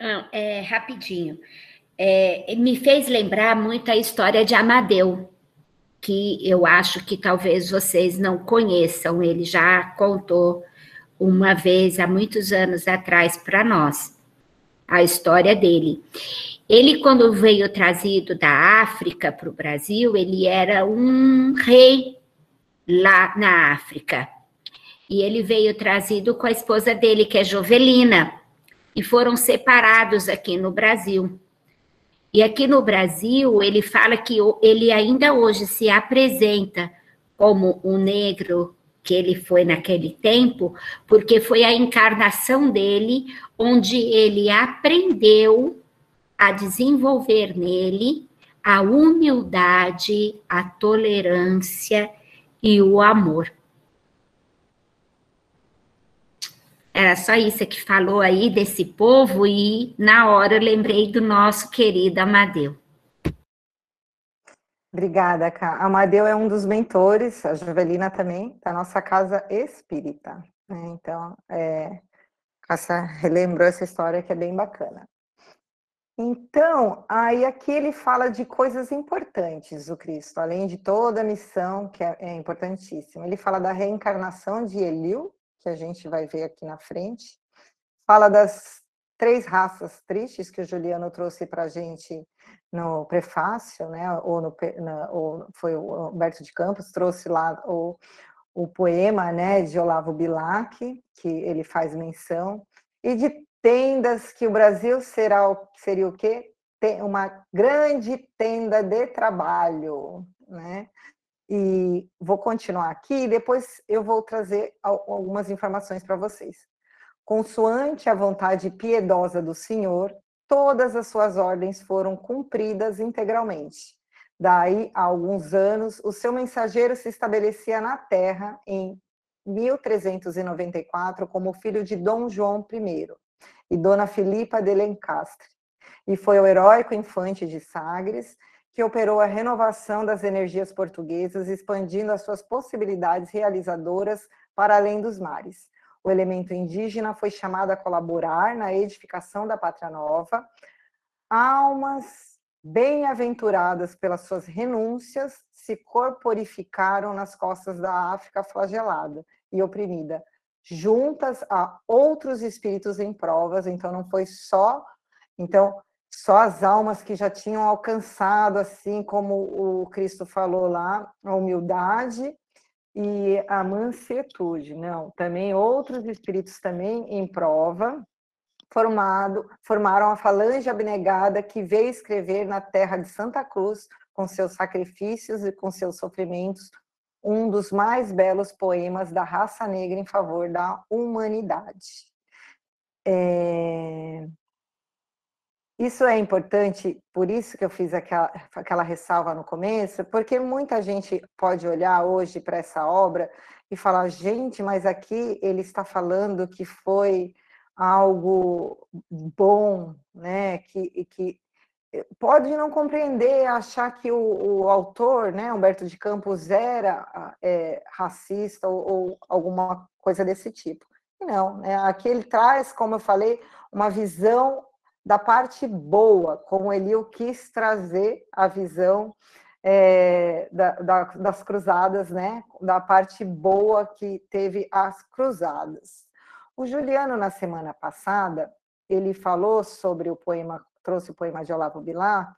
Não, é, rapidinho. É, me fez lembrar muito a história de Amadeu, que eu acho que talvez vocês não conheçam. Ele já contou uma vez, há muitos anos atrás, para nós, a história dele. Ele, quando veio trazido da África para o Brasil, ele era um rei lá na África. E ele veio trazido com a esposa dele, que é Jovelina, e foram separados aqui no Brasil. E aqui no Brasil, ele fala que ele ainda hoje se apresenta como um negro que ele foi naquele tempo, porque foi a encarnação dele onde ele aprendeu a desenvolver nele a humildade, a tolerância e o amor. Era só isso que falou aí desse povo e na hora eu lembrei do nosso querido Amadeu. Obrigada, Cá. Amadeu é um dos mentores, a Jovelina também, da nossa casa espírita. Né? Então, é, essa, relembrou essa história que é bem bacana. Então, aí aqui ele fala de coisas importantes do Cristo, além de toda a missão, que é, é importantíssima. Ele fala da reencarnação de Eliu, que a gente vai ver aqui na frente. Fala das três raças tristes que o Juliano trouxe para a gente no prefácio, né? Ou, no, na, ou foi o Humberto de Campos trouxe lá o, o poema, né, de Olavo Bilac, que ele faz menção, e de tendas que o Brasil será seria o quê? Uma grande tenda de trabalho, né? E vou continuar aqui, depois eu vou trazer algumas informações para vocês. Consoante a vontade piedosa do Senhor, todas as suas ordens foram cumpridas integralmente. Daí, há alguns anos, o seu mensageiro se estabelecia na terra em 1394 como filho de Dom João I e Dona Filipa de Lencastre, e foi o heróico infante de Sagres que operou a renovação das energias portuguesas, expandindo as suas possibilidades realizadoras para além dos mares. O elemento indígena foi chamado a colaborar na edificação da Pátria Nova. Almas bem-aventuradas pelas suas renúncias se corporificaram nas costas da África flagelada e oprimida, juntas a outros espíritos em provas, então não foi só, então só as almas que já tinham alcançado, assim como o Cristo falou lá, a humildade e a mansietude. Não, também outros espíritos também em prova, formado, formaram a falange abnegada que veio escrever na terra de Santa Cruz, com seus sacrifícios e com seus sofrimentos, um dos mais belos poemas da raça negra em favor da humanidade. É... Isso é importante, por isso que eu fiz aquela, aquela ressalva no começo, porque muita gente pode olhar hoje para essa obra e falar, gente, mas aqui ele está falando que foi algo bom, né? Que, que pode não compreender, achar que o, o autor, né, Humberto de Campos, era é, racista ou, ou, alguma coisa desse tipo. Não, né? aqui ele traz, como eu falei, uma visão da parte boa, como ele quis trazer a visão é, da, da, das cruzadas, né? Da parte boa que teve as cruzadas. O Juliano, na semana passada, ele falou sobre o poema, trouxe o poema de Olavo Bilar,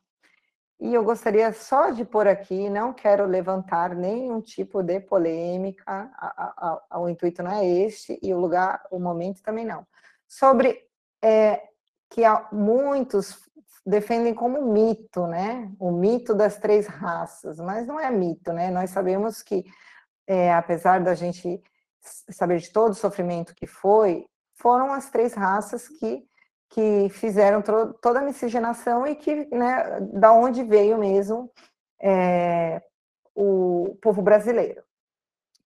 e eu gostaria só de pôr aqui, não quero levantar nenhum tipo de polêmica, a, a, a, o intuito não é este, e o lugar, o momento também não. Sobre é, que muitos defendem como mito, né? O mito das três raças, mas não é mito, né? Nós sabemos que, é, apesar da gente saber de todo o sofrimento que foi, foram as três raças que, que fizeram toda a miscigenação e que, né, da onde veio mesmo é, o povo brasileiro.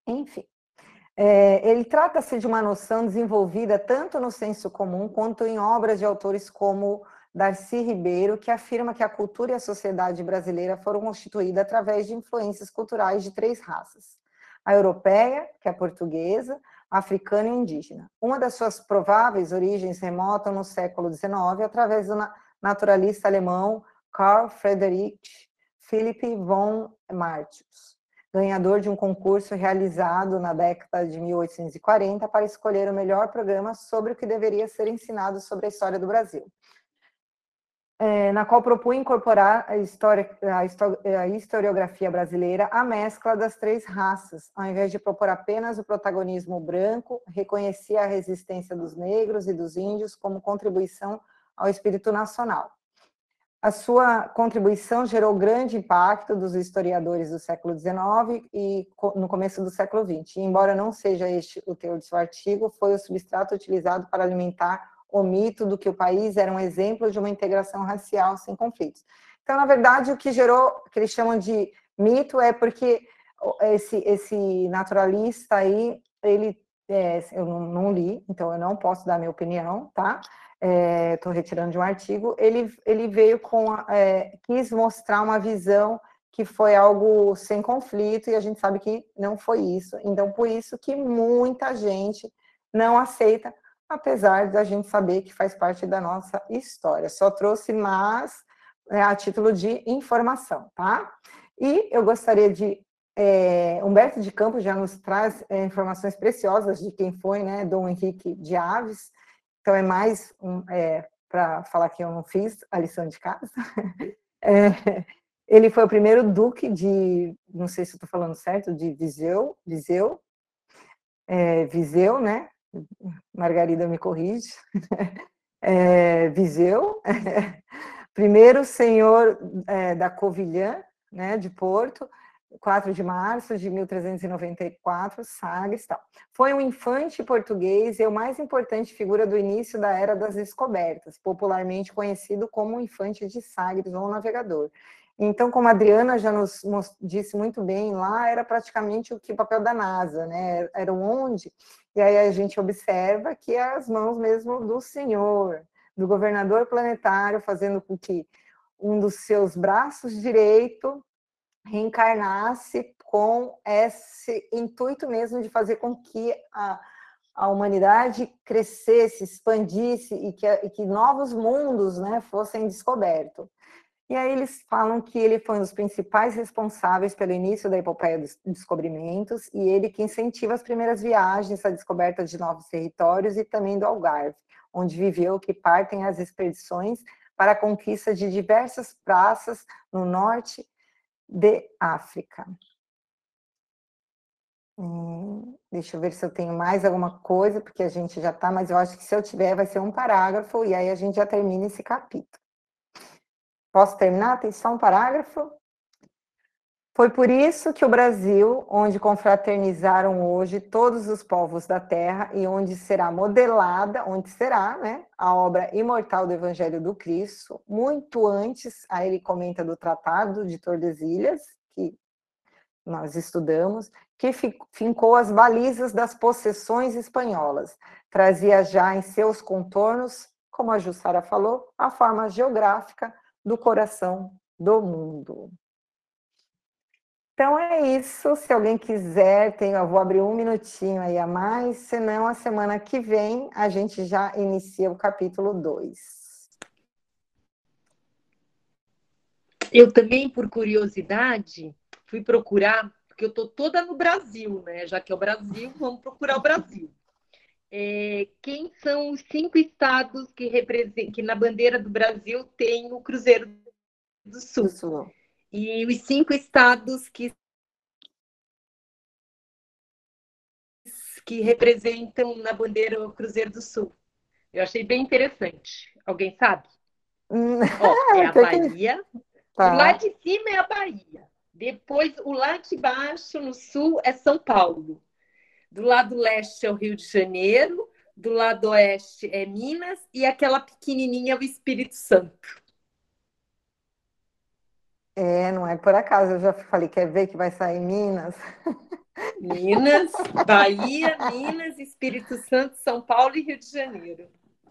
Enfim, é, ele trata-se de uma noção desenvolvida tanto no senso comum quanto em obras de autores como Darcy Ribeiro, que afirma que a cultura e a sociedade brasileira foram constituídas através de influências culturais de três raças: a europeia, que é a portuguesa, a africana e indígena. Uma das suas prováveis origens remontam no século XIX através do naturalista alemão Carl Friedrich Philipp von Martius, ganhador de um concurso realizado na década de 1840 para escolher o melhor programa sobre o que deveria ser ensinado sobre a história do Brasil é, na qual propunha incorporar a, história, a, a, historiografia brasileira à mescla das três raças, ao invés de propor apenas o protagonismo branco, reconhecia a resistência dos negros e dos índios como contribuição ao espírito nacional. A sua contribuição gerou grande impacto dos historiadores do século XIX e no começo do século XX. Embora não seja este o teor de seu artigo, foi o substrato utilizado para alimentar o mito do que o país era um exemplo de uma integração racial sem conflitos. Então, na verdade, o que gerou, que eles chamam de mito, é porque esse, esse naturalista aí, ele, é, eu não, li, então eu não posso dar minha opinião, tá? Estou é, retirando de um artigo. Ele, ele veio com, é, quis mostrar uma visão que foi algo sem conflito e a gente sabe que não foi isso. Então, por isso que muita gente não aceita apesar da gente saber que faz parte da nossa história. Só trouxe mais é, a título de informação, tá? E eu gostaria de. É, Humberto de Campos já nos traz é, informações preciosas de quem foi, né? Dom Henrique de Aves. Então, é mais um, é, para falar que eu não fiz a lição de casa. É, ele foi o primeiro duque de, não sei se estou falando certo, de Viseu, Viseu, é, Viseu, né? Margarida me corrige, é, Viseu, primeiro senhor é, da Covilhã, né, de Porto, 4 de março de 1394, Sagres tal. Foi um infante português e a mais importante figura do início da Era das Descobertas, popularmente conhecido como o infante de Sagres ou navegador. Então, como a Adriana já nos, nos, disse muito bem, lá era praticamente o que o papel da NASA, né? Era onde, e aí a gente observa que é as mãos mesmo do Senhor, do governador planetário, fazendo com que um dos seus braços direito reencarnasse com esse intuito mesmo de fazer com que a, a humanidade crescesse, expandisse e que, e que novos mundos né, fossem descobertos. E aí eles falam que ele foi um dos principais responsáveis pelo início da epopeia dos descobrimentos e ele que incentiva as primeiras viagens, a descoberta de novos territórios e também do Algarve, onde viveu que partem as expedições para a conquista de diversas praças no norte de África. Deixa eu ver se eu tenho mais alguma coisa, porque a gente já está, mas eu acho que se eu tiver vai ser um parágrafo e aí a gente já termina esse capítulo. Posso terminar? Tem só um parágrafo? Foi por isso que o Brasil, onde confraternizaram hoje todos os povos da terra e onde será modelada, onde será, né, a obra imortal do Evangelho do Cristo, muito antes, aí ele comenta do Tratado de Tordesilhas, que nós estudamos, que fincou as balizas das possessões espanholas, trazia já em seus contornos, como a Jussara falou, a forma geográfica do coração do mundo. Então é isso. Se alguém quiser, tem, eu vou abrir um minutinho aí a mais, senão a semana que vem a gente já inicia o capítulo 2. Eu também, por curiosidade, fui procurar, porque eu estou toda no Brasil, né? Já que é o Brasil, vamos procurar o Brasil é, quem são os cinco estados que representam, que na bandeira do Brasil tem o Cruzeiro do Sul. do Sul. E os cinco estados que que representam na bandeira o Cruzeiro do Sul. Eu achei bem interessante. Alguém sabe? Hum. Ó, é a Bahia. Tá. O lá de cima é a Bahia. Depois, o lá de baixo, no sul, é São Paulo. Do lado leste é o Rio de Janeiro, do lado oeste é Minas e aquela pequenininha é o Espírito Santo. É, não é por acaso, eu já falei, quer ver que vai sair Minas? Minas, Bahia, Minas, Espírito Santo, São Paulo e Rio de Janeiro.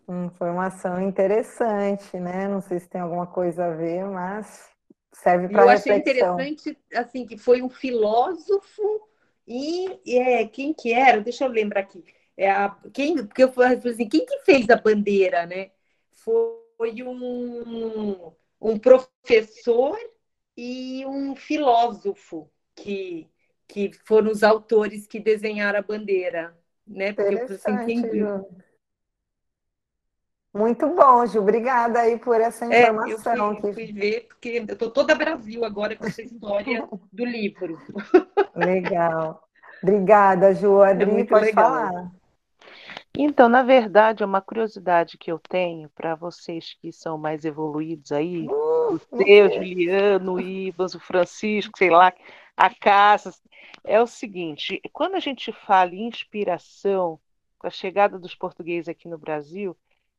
Informação interessante, né? Não sei se tem alguma coisa a ver, mas serve para Eu achei interessante, assim, que foi um filósofo e, e é, quem que era? Deixa eu lembrar aqui. É a, quem, porque eu falei assim, quem que fez a bandeira, né? Foi um, um professor e um filósofo que, que foram os autores que desenharam a bandeira, né? Porque eu assim, quem... Muito bom, Ju. Obrigada aí por essa informação. É, eu fui, fui ver, porque eu estou toda Brasil agora com essa história do livro. Legal. Obrigada, Ju. É Adri, é pode legal. falar. Então, na verdade, é uma curiosidade que eu tenho para vocês que são mais evoluídos aí, uh, o seu, Juliano, Ibas, o Francisco, sei lá, a Casa, é o seguinte: quando a gente fala em inspiração, com a chegada dos portugueses aqui no Brasil,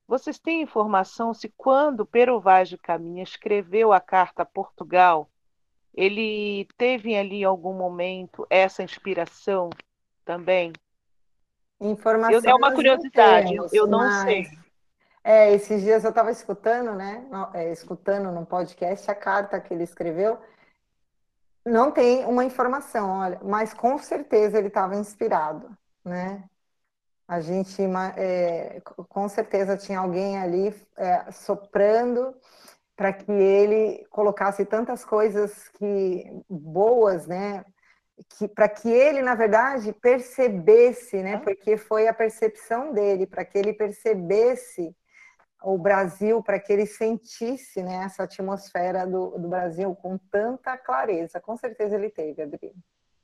vocês têm informação se quando Pero Vaz de Caminha escreveu a carta a Portugal, ele teve ali em algum momento essa inspiração também? Informação. é uma curiosidade, temos, eu não mas... sei. É, esses dias eu estava escutando, né? É, escutando no podcast a carta que ele escreveu. Não tem uma informação, olha, mas com certeza ele estava inspirado, né? A gente, é, com certeza, tinha alguém ali é, soprando para que ele colocasse tantas coisas que boas, né? Que, para que ele, na verdade, percebesse, né? Porque foi a percepção dele, para que ele percebesse o Brasil, para que ele sentisse né, essa atmosfera do, do Brasil com tanta clareza. Com certeza ele teve, Adri.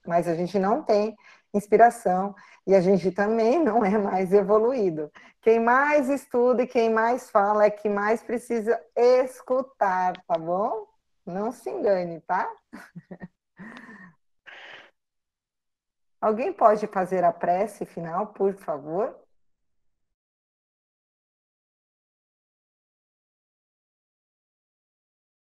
Mas a gente não tem inspiração e a gente também não é mais evoluído. Quem mais estuda e quem mais fala é que mais precisa escutar, tá bom? Não se engane, tá? Alguém pode fazer a prece final, por favor?